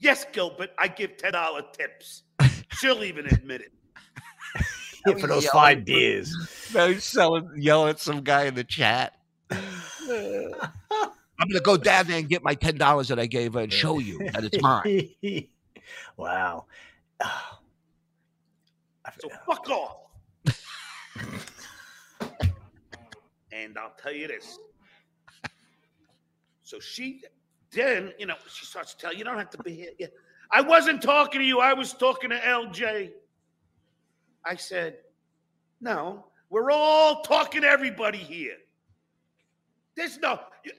Yes, Gilbert, I give $10 tips. She'll even admit it. Yeah, for those Yelling. five beers. Now he's selling, yelling at some guy in the chat. I'm gonna go down there and get my ten dollars that I gave her and show you that it's mine. wow. I So fuck off. and I'll tell you this. So she then, you know, she starts to tell you, don't have to be here. Yeah. I wasn't talking to you. I was talking to LJ. I said, no, we're all talking to everybody here. There's no. You,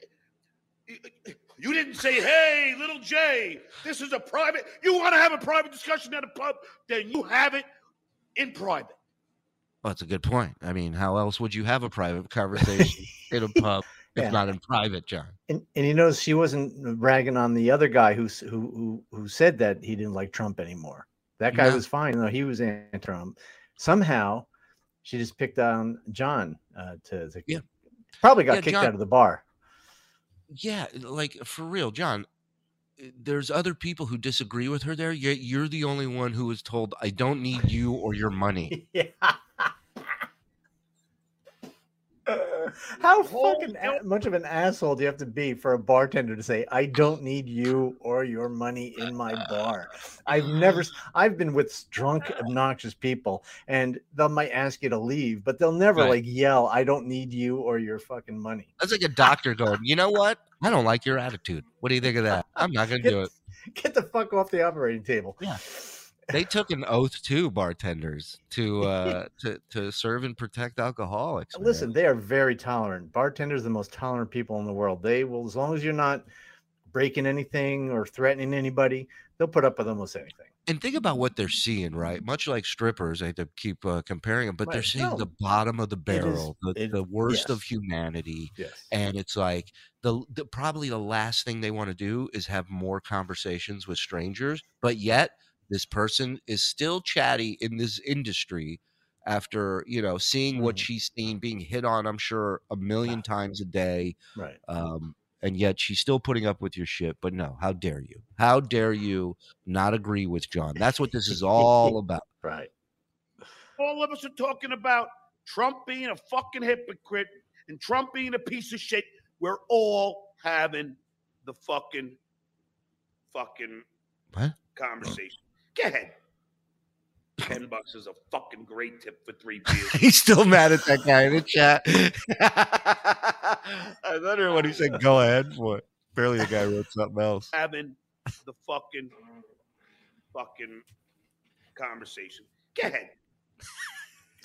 you- you didn't say, hey, little J, this is a private. You want to have a private discussion at a pub? Then you have it in private. Well, that's a good point. I mean, how else would you have a private conversation in a pub if Yeah. not in private, John? And, and you notice she wasn't ragging on the other guy who who who, who said that he didn't like Trump anymore. That guy No. was fine. though; he was anti-Trump. Somehow, she just picked on John uh, to, to Yeah. probably got Yeah, kicked John- out of the bar. Yeah, like for real, John. uh, There's other people who disagree with her there, yet you're the only one who was told, "I don't need you or your money." yeah. How fucking a- much of an asshole do you have to be for a bartender to say, "I don't need you or your money in my bar"? I've never, I've been with drunk, obnoxious people, and they might ask you to leave, but they'll never Right. like yell, "I don't need you or your fucking money." That's like a doctor going, "You know what? I don't like your attitude. What do you think of that? I'm not going to do it." Get the fuck off the operating table. Yeah. They took an oath too, bartenders, to uh to to serve and protect alcoholics. man. Listen, they are very tolerant. Bartenders are the most tolerant people in the world. They will, as long as you're not breaking anything or threatening anybody, they'll put up with almost anything. and think about what they're seeing, right? Much like strippers, I hate to keep uh, comparing them, but they're seeing No. the bottom of the is- barrel, the, it- the worst of humanity. Yes. And it's like the, the probably the last thing they want to do is have more conversations with strangers, but yet this person is still chatty in this industry after you know seeing what Mhm. she's seen being hit on i'm sure a million times a day Right. um, and yet she's still putting up with your shit. But no, how dare you? How dare you not agree with John? That's what this is all about. Right. All of us are talking about Trump being a fucking hypocrite and Trump being a piece of shit. We're all having the fucking, fucking What? conversation. Go ahead. Ten bucks is a fucking great tip for three beers. He's still mad at that guy in the chat. I wonder what he said. Go ahead for it. Apparently, the guy wrote something else. having the fucking, fucking conversation. Go ahead.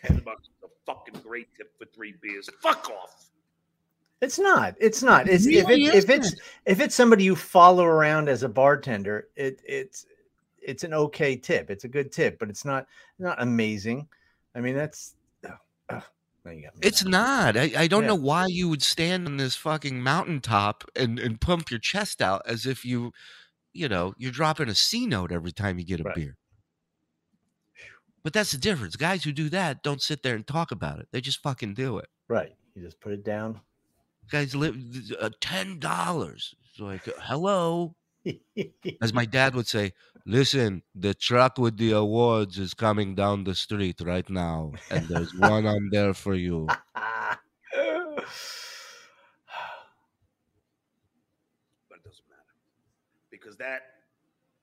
Ten bucks is a fucking great tip for three beers. Fuck off. It's not. It's not. It's if really it, if it's if it's somebody you follow around as a bartender, it it's it's an okay tip. It's a good tip, but it's not not amazing. I mean, that's oh, oh, you got me It's not. I, I don't Yeah. know why you would stand on this fucking mountaintop and, and pump your chest out as if you, you know, you're dropping a C note every time you get a Right. beer. But that's the difference. Guys who do that don't sit there and talk about it. They just fucking do it. right. You just put it down. Guys, live uh, ten dollars. It's like, hello. As my dad would say, listen, the truck with the awards is coming down the street right now, and there's one on there for you. But it doesn't matter because that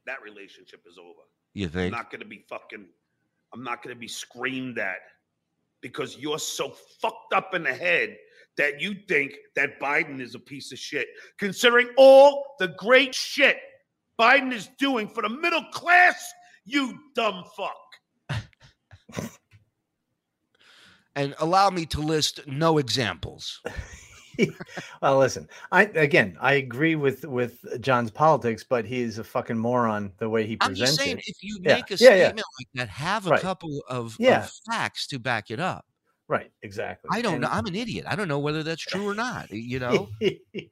that relationship is over. You think? I'm not gonna be fucking. I'm not gonna be screamed at because you're so fucked up in the head that you think that Biden is a piece of shit, considering all the great shit Biden is doing for the middle class. You dumb fuck. And allow me to list no examples. well, listen, I again, I agree with with John's politics, but he's a fucking moron the way he I'm presents just saying, it. if you Yeah, make a yeah, yeah. statement like that, have a Right. couple of, Yeah. of facts to back it up. Right, exactly. I don't And- know. I'm an idiot. I don't know whether that's true or not. You know,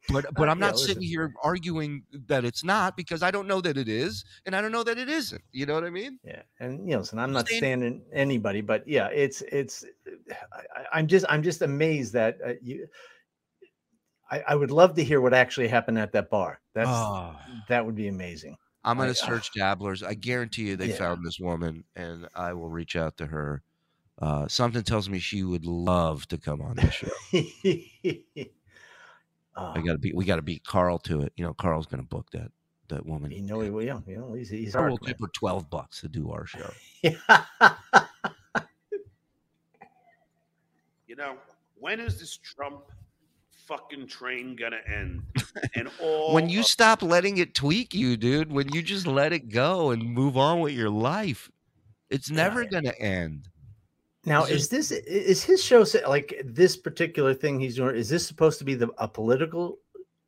but but Uh, I'm yeah, not sitting here arguing that it's not because I don't know that it is, and I don't know that it isn't. You know what I mean? Yeah, and you know, listen, I'm not Stand- standing anybody, but yeah, it's it's. I, I- I'm just I'm just amazed that uh, you. I, I would love to hear what actually happened at that bar. That's Oh. that would be amazing. I'm gonna search Dabblers. I guarantee you they Yeah. found this woman, and I will reach out to her. Uh, something tells me she would love to come on the show. oh, I gotta beat. We gotta beat Carl to it. You know, Carl's gonna book that that woman. you know he will. Yeah, you know he's he's Or we'll tip her twelve bucks to do our show. You know, when is this Trump fucking train gonna end? And all when you of- stop letting it tweak you, dude, when you just let it go and move on with your life, it's never Yeah. gonna end. Now, Is is this is his show like this particular thing he's doing? Is this supposed to be the a political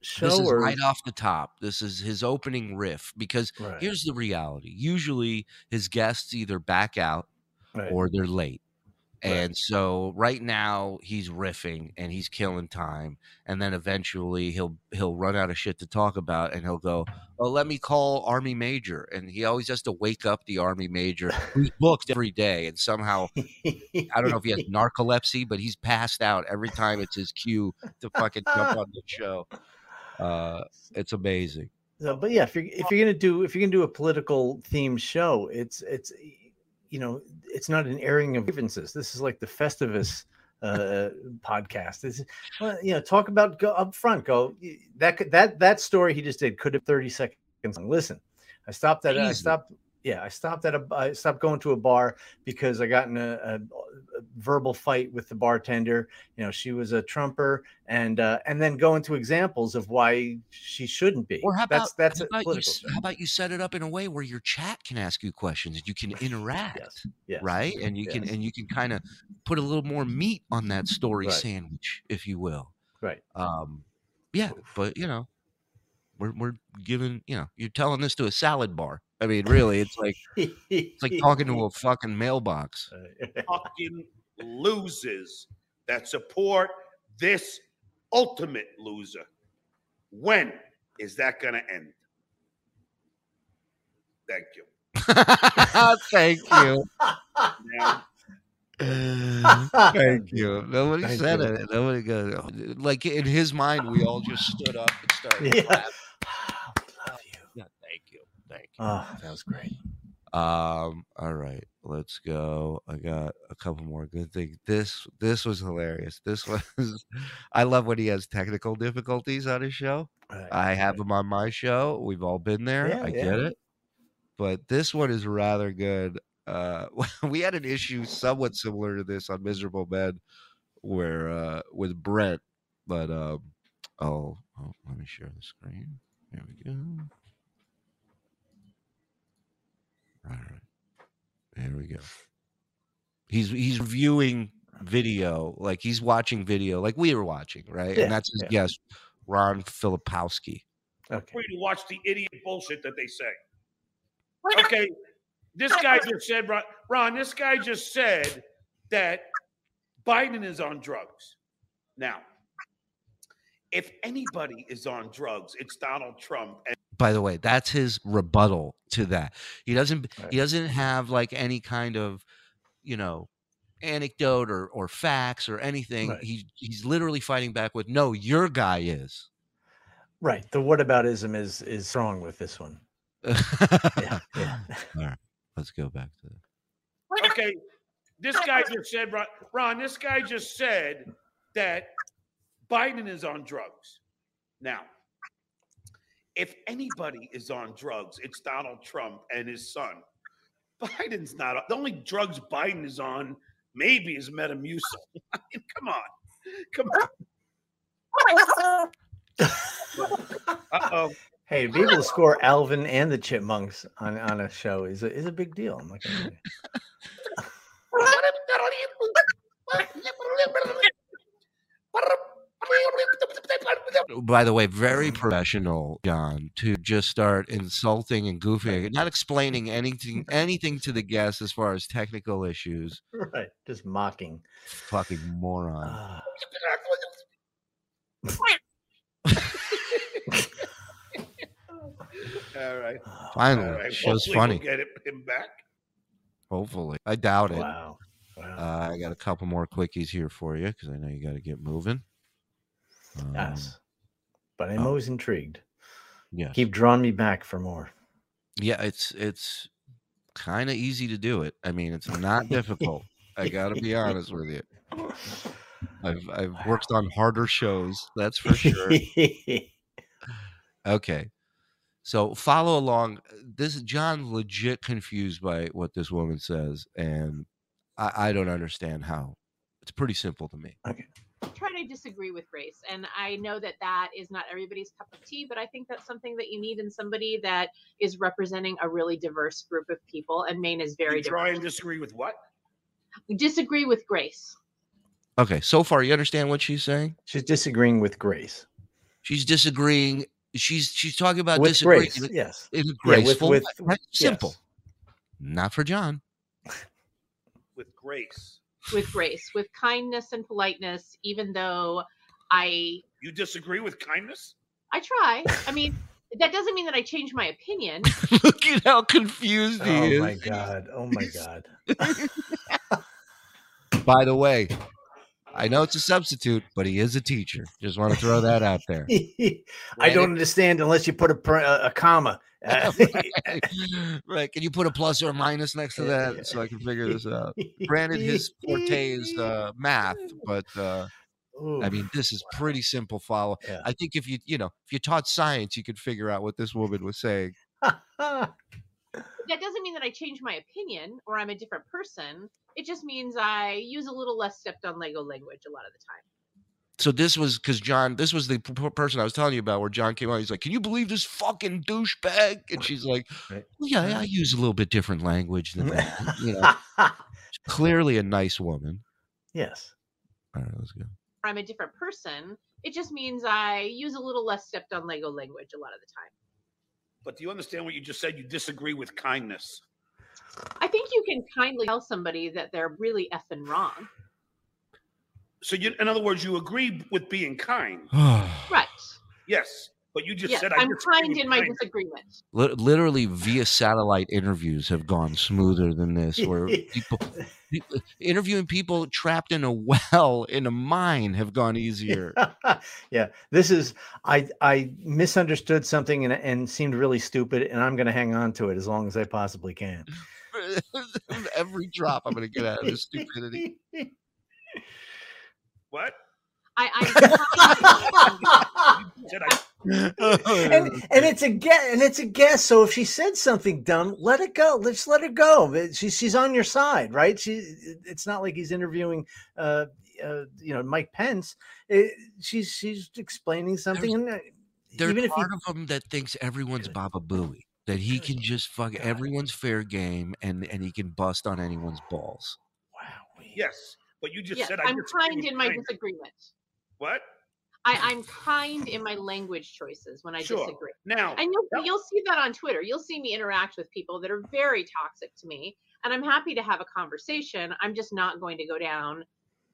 show This is or right off the top. This is his opening riff because Right, here's the reality. Usually his guests either back out right. or they're late. Right. And so right now he's riffing and he's killing time, and then eventually he'll he'll run out of shit to talk about, and he'll go, "Oh, let me call Army Major," and he always has to wake up the Army Major who's booked every day, and somehow I don't know if he has narcolepsy, but he's passed out every time it's his cue to fucking jump on the show. Uh, it's amazing. So, but yeah, if you're if you're gonna do if you're gonna do a political themed show, it's it's you know it's not an airing of grievances. This is like the Festivus uh podcast. Is well, you know talk about go up front. Go that could- that that story he just did could have thirty seconds. Listen, I stopped at I stopped. Yeah, I stopped at a I stopped going to a bar because I got in a, a, a verbal fight with the bartender. You know, she was a trumper, and uh, and then go into examples of why she shouldn't be. Or how about that's that's how about, you, political. s- show. how about you set it up in a way where your chat can ask you questions and you can interact, Yes, yes, right? And you can and you can kind of put a little more meat on that story Right. sandwich, if you will. right. Um, yeah, but you know, we're we're giving you know you're telling this to a salad bar. I mean, really, it's like it's like talking to a fucking mailbox. fucking losers that support this ultimate loser. When is that going to end? Thank you. Thank you. Now, Thank you. Nobody Thank said you. it. Nobody goes oh, like in his mind. We all just stood up and started. Yeah. clapping. Love you. Yeah, thank you. Thank you. Oh, that was great. Um, all right, let's go. I got a couple more good things. This this was hilarious. This was I love when he has technical difficulties on his show. Right, I have right. him on my show. We've all been there. Yeah, I yeah. get it. But this one is rather good. Uh we had an issue somewhat similar to this on Miserable Men where uh with Brent, but um oh, oh let me share the screen. There we go. All right. There we go. He's he's reviewing video, like he's watching video, like we were watching, right? Yeah, and that's his yeah. guest, Ron Filipkowski. Okay. free to watch the idiot bullshit that they say. Okay, this guy just said, Ron, Ron, this guy just said that Biden is on drugs. Now, if anybody is on drugs, it's Donald Trump. And By the way, that's his rebuttal to that. He doesn't Right. he doesn't have like any kind of, you know, anecdote or or facts or anything. Right. He he's literally fighting back with, "No, your guy is." Right. The what whataboutism is is strong with this one. Yeah. yeah. Let's go back to that. Okay, this guy just said, Ron, Ron, this guy just said that Biden is on drugs. Now, if anybody is on drugs, it's Donald Trump and his son. Biden's not. The only drugs Biden is on maybe is Metamucil. I mean, come on, come on. Oh. Hey, to be able to score Alvin and the Chipmunks on, on a show is a, is a big deal. I'm not gonna lie. By the way, very professional, John, to just start insulting and goofing, not explaining anything anything to the guests as far as technical issues. right. Just mocking. Fucking moron. Ah, All right. Finally, All right. show's Hopefully funny. We'll get him back. Hopefully, I doubt it. wow. Wow. Uh, I got a couple more quickies here for you because I know you got to get moving. Um, yes. But I'm oh. always intrigued. Yeah, Keep drawing me back for more. Yeah, it's it's kind of easy to do it. I mean, it's not difficult. I got to be honest with you. I've I've worked on harder shows, that's for sure. Okay. So follow along. Uh, this John legit confused by what this woman says, and I, I don't understand how. It's pretty simple to me. Try to disagree with Grace. And I know that that is not everybody's cup of tea, but I think that's something that you need in somebody that is representing a really diverse group of people. And Maine is very You try and disagree with what? Disagree with Grace. Okay, so far you understand what she's saying? She's disagreeing with Grace. She's disagreeing. She's she's talking about with disagreeing Grace, in yes. in a Yeah, with- graceful with- Simple. yes. Not for John. With grace. With Grace, with kindness and politeness, even though I You disagree with kindness? I try. I mean, that doesn't mean that I change my opinion. Look at how confused he Oh is. Oh my god. Oh my god. By the way, I know it's a substitute, but he is a teacher. Just want to throw that out there. I don't understand unless you put a, a, a comma. Uh, right. Can you put a plus or a minus next to that so I can figure this out? Granted, his forte is uh, math, but uh, I mean, this is pretty simple follow. Yeah. I think if you, you know, if you taught science, you could figure out what this woman was saying. that doesn't mean that I change my opinion or I'm a different person. It just means I use a little less stepped on Lego language a lot of the time. So this was because John, this was the p- p- person I was telling you about where John came on. He's like, "Can you believe this fucking douchebag?" And she's like, well, "Yeah, I use a little bit different language than that." you know, clearly a nice woman. yes. All right, let's go. I'm a different person. It just means I use a little less stepped on Lego language a lot of the time. But do you understand what you just said? You disagree with kindness. I think you can kindly tell somebody that they're really effing wrong. So, you, in other words, you agree with being kind. Right. Yes, but you just Yes, said I I'm disagree kind in my kindness. disagreement. Li- literally via satellite interviews have gone smoother than this where people people- interviewing people trapped in a well in a mine have gone easier yeah. This is I I misunderstood something and and seemed really stupid, and I'm gonna hang on to it as long as I possibly can. every drop i'm gonna get out of this stupidity What? I, I'm You said I, and and it's a guess and it's a guess. So if she said something dumb, let it go. Let's let her go. But She, she's on your side, right? She. It's not like he's interviewing, uh, uh you know, Mike Pence. It, she's she's explaining something, and uh, there's even if he, part of him that thinks everyone's baba booey that he can just fuck God. everyone's fair game and and he can bust on anyone's balls wow, yes, but you just yes, said I I'm disagree kind in my kindness. disagreement. What? I, I'm kind in my language choices when I Sure. disagree. Now, And you'll, Yep. you'll see that on Twitter. You'll see me interact with people that are very toxic to me. And I'm happy to have a conversation. I'm just not going to go down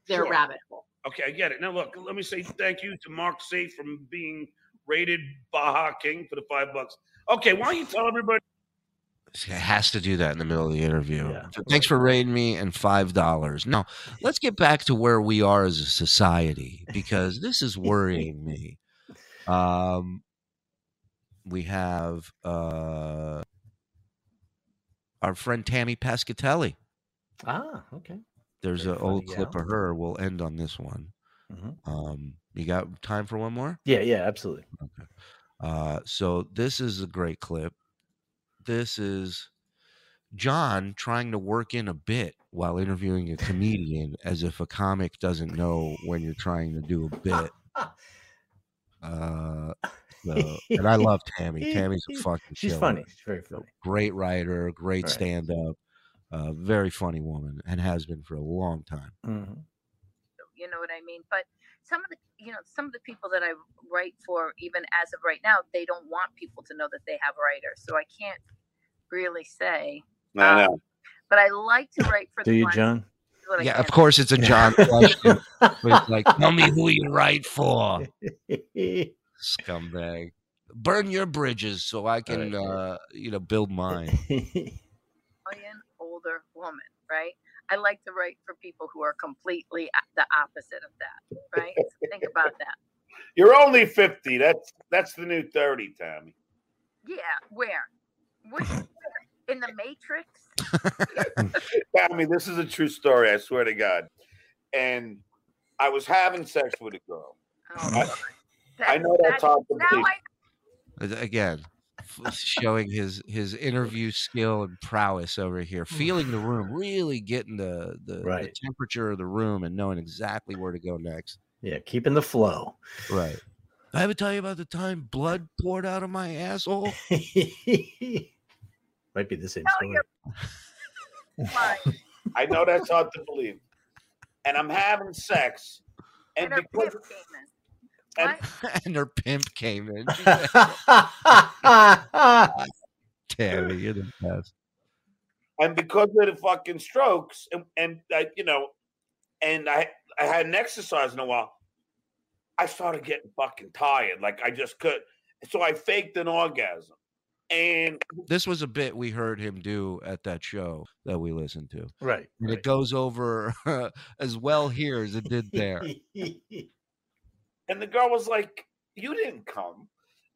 their Sure. rabbit hole. okay, I get it. Now, look, let me say thank you to Mark Safe from being rated Baja King for the five bucks. Okay, why don't you tell everybody? It has to do that in the middle of the interview. Yeah. So Thanks for rating me and five dollars. Now let's get back to where we are as a society because this is worrying me. Um, we have uh, our friend Tammy Pescatelli. Ah, okay. There's Very an old clip of her. We'll end on this one. Mhm. Um, you got time for one more? Yeah, yeah, absolutely. Uh, so this is a great clip. This is John trying to work in a bit while interviewing a comedian, as if a comic doesn't know when you're trying to do a bit. Uh, so- and I love Tammy. Tammy's a fucking. She's killer. funny. She's very funny. Great writer, great Right. stand up, uh, very funny woman, and has been for a long time. Mhm. you know what I mean? But some of the you know some of the people that I write for, even as of right now, they don't want people to know that they have a writer, so I can't really say. I know. But I like to write for Do the you, ones John? Yeah, of course it's a John question. It's like, tell me who you write for. scumbag. Burn your bridges so I can, Right, uh, you know, build mine. Italian older woman, right? I like to write for people who are completely a- the opposite of that, right? So think about that. You're only 50. That's that's the new 30, Tammy. Yeah, where? Where? In the Matrix? I mean, this is a true story. I swear to God. And I was having sex with a girl. Oh, I- Lord. I know that's hard to Now believe. I Again, showing his his interview skill and prowess over here, hmm. feeling the room, really getting the the, the temperature of the room and knowing exactly where to go next. yeah, keeping the flow. Right. I ever tell you about the time blood poured out of my asshole? Might be the same tell story. I know that's hard to believe. And I'm having sex. And And her because pimp came in. and- and her pimp came in. She said, Tammy, you're the best. and because of the fucking strokes, and, and I, you know, and I I hadn't exercised in a while, I started getting fucking tired. Like I just could. So I faked an orgasm. And This was a bit we heard him do at that show that we listened to. right. And right. it goes over as well here as it did there. and the girl was like, "You didn't come,"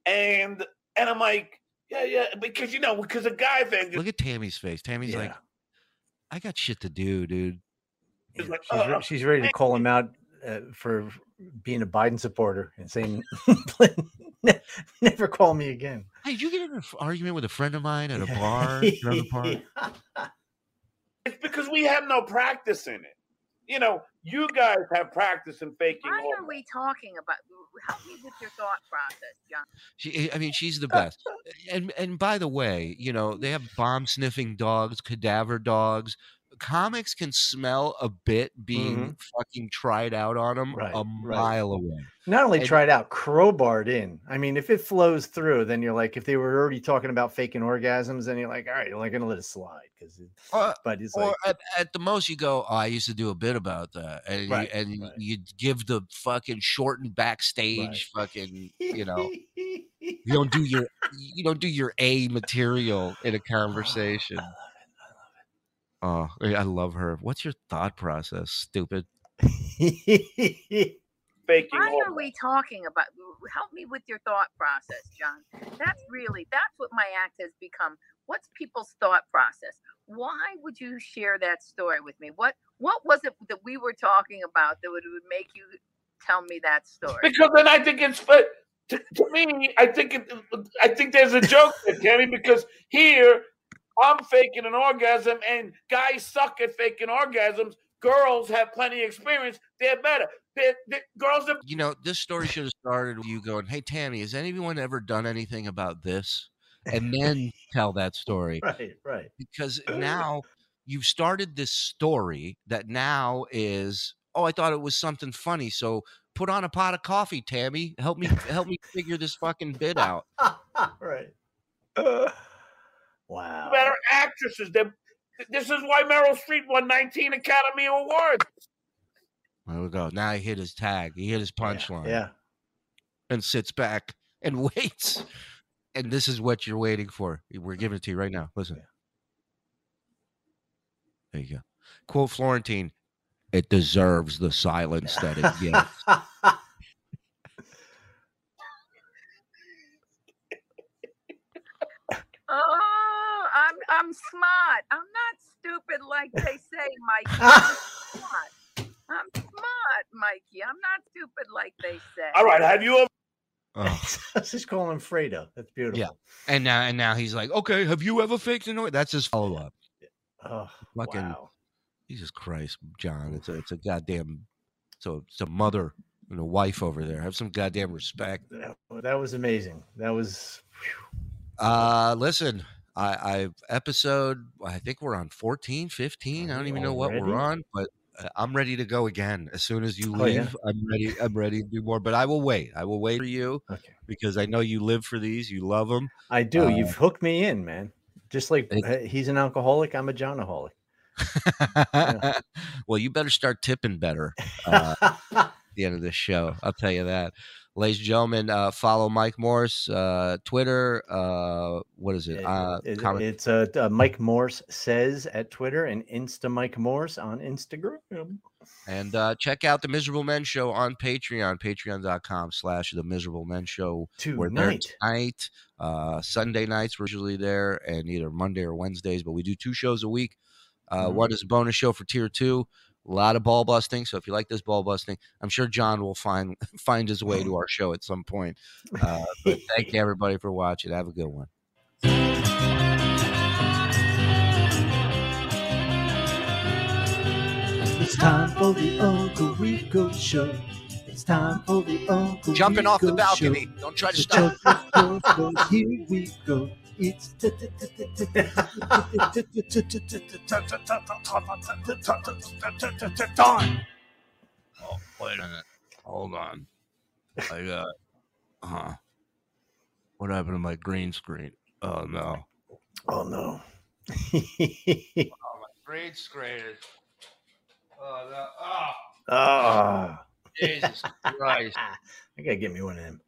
and and I'm like, "Yeah, yeah," because you know, because a guy thing Look at Tammy's face. Tammy's like, I got shit to do, dude. is like, she's, re- "Uh, she's ready to call him out uh, for being a Biden supporter and saying, "Never call me again." Hey, did you get in an argument with a friend of mine at a bar? Trailer park? it's because we have no practice in it. You know, you guys have practice in faking. Why orgasms. are we talking about? Help me with your thought process, John. She, eh, I mean, she's the best. And and by the way, you know they have bomb sniffing dogs, cadaver dogs. Comics can smell a bit being mm-hmm. fucking tried out on them Right, a right. mile away. Not only And- tried out, crowbarred in. I mean, if it flows through, then you're like, if they were already talking about faking orgasms, then you're like, all right, you're like gonna let it slide because. Or, uh, But it's or like, at, at the most, you go, "Oh, I used to do a bit about that," and Right, you, and right. you give the fucking shortened backstage fucking, you know, you don't do your you don't do your A material in a conversation. I love Oh, I I love her. What's your thought process, stupid? it. faking Why are we talking about? Help me with your thought process, John. That's really that's what my act has become. What's people's thought process? Why would you share that story with me? What what was it that we were talking about that would, would make you tell me that story? Because then I think it's but to, to me, I think it, I think there's a joke there, Kenny, because here I'm faking an orgasm and guys suck at faking orgasms. Girls have plenty of experience. They're better. They're, they're- girls are You know, this story should have started with you going, "Hey, Tammy, has anyone ever done anything about this?" And then tell that story right, right. because now you've started this story that now is, "Oh, I thought it was something funny." So put on a pot of coffee, Tammy. Help me, help me figure this fucking bit out. right. wow. better actresses. They're, this is why Meryl Streep won 19 Academy Awards. There we go. Now he hit his tag. He hit his Yeah, punchline. Yeah. and sits back and waits. and this is what you're waiting for. We're giving it to you right now. Listen. Yeah. There you go. Quote Florentine, it deserves the silence that it gets. Oh, I'm I'm smart. I'm not stupid like they say, Mikey. I'm smart. I'm smart, Mikey. I'm not stupid like they say. All right. Have you ever? Oh. Just calling him Fredo. That's beautiful. Yeah. And now and now he's like, okay, have you ever faked a noise? That's his follow up. Oh, Fucking wow. Jesus Christ, John. It's a it's a goddamn so it's a mother and a wife over there. Have some goddamn respect. That, that was amazing. That was. Uh listen, I I've episode I think we're on 14, 15. I don't even know what we're on, but uh, I'm ready to go again. As soon as you Oh, yeah? leave, I'm ready. I'm ready to do more. But I will wait. I will wait for you Okay. because I know you live for these. You love them. I do. Uh, You've hooked me in, man. Just like It- he's an alcoholic, I'm a Johnaholic. well, you better start tipping better uh, at the end of this show. I'll tell you that. Ladies and gentlemen, uh, follow Mike Morse, uh, Twitter. Uh, what is it? It- Uh, it- it's uh, uh, Mike Morse says at Twitter and Insta Mike Morse on Instagram. and uh, check out the Miserable Men Show on Patreon, patreon.com slash the Miserable Men Show. Tonight. tonight. Uh, Sunday nights, we're usually there, and either Monday or Wednesdays, but we do two shows a week. Uh, Mhm. One is a bonus show for tier two. A lot of ball busting. So if you like this ball busting, I'm sure John will find find his way to our show at some point. Uh, but thank you everybody for watching. Have a good one. It's time for the Uncle Rico show. It's time for the Uncle Jumping off the balcony. Show. Don't try to So stop. chug your Coors, Coors, here we go. It's time. Oh, wait a minute. Hold on. I got. Huh. What happened to my green screen? Oh no. Oh no. Oh, my green screen is. Oh no. Oh, Ah, Jesus Christ. I gotta get me one of them.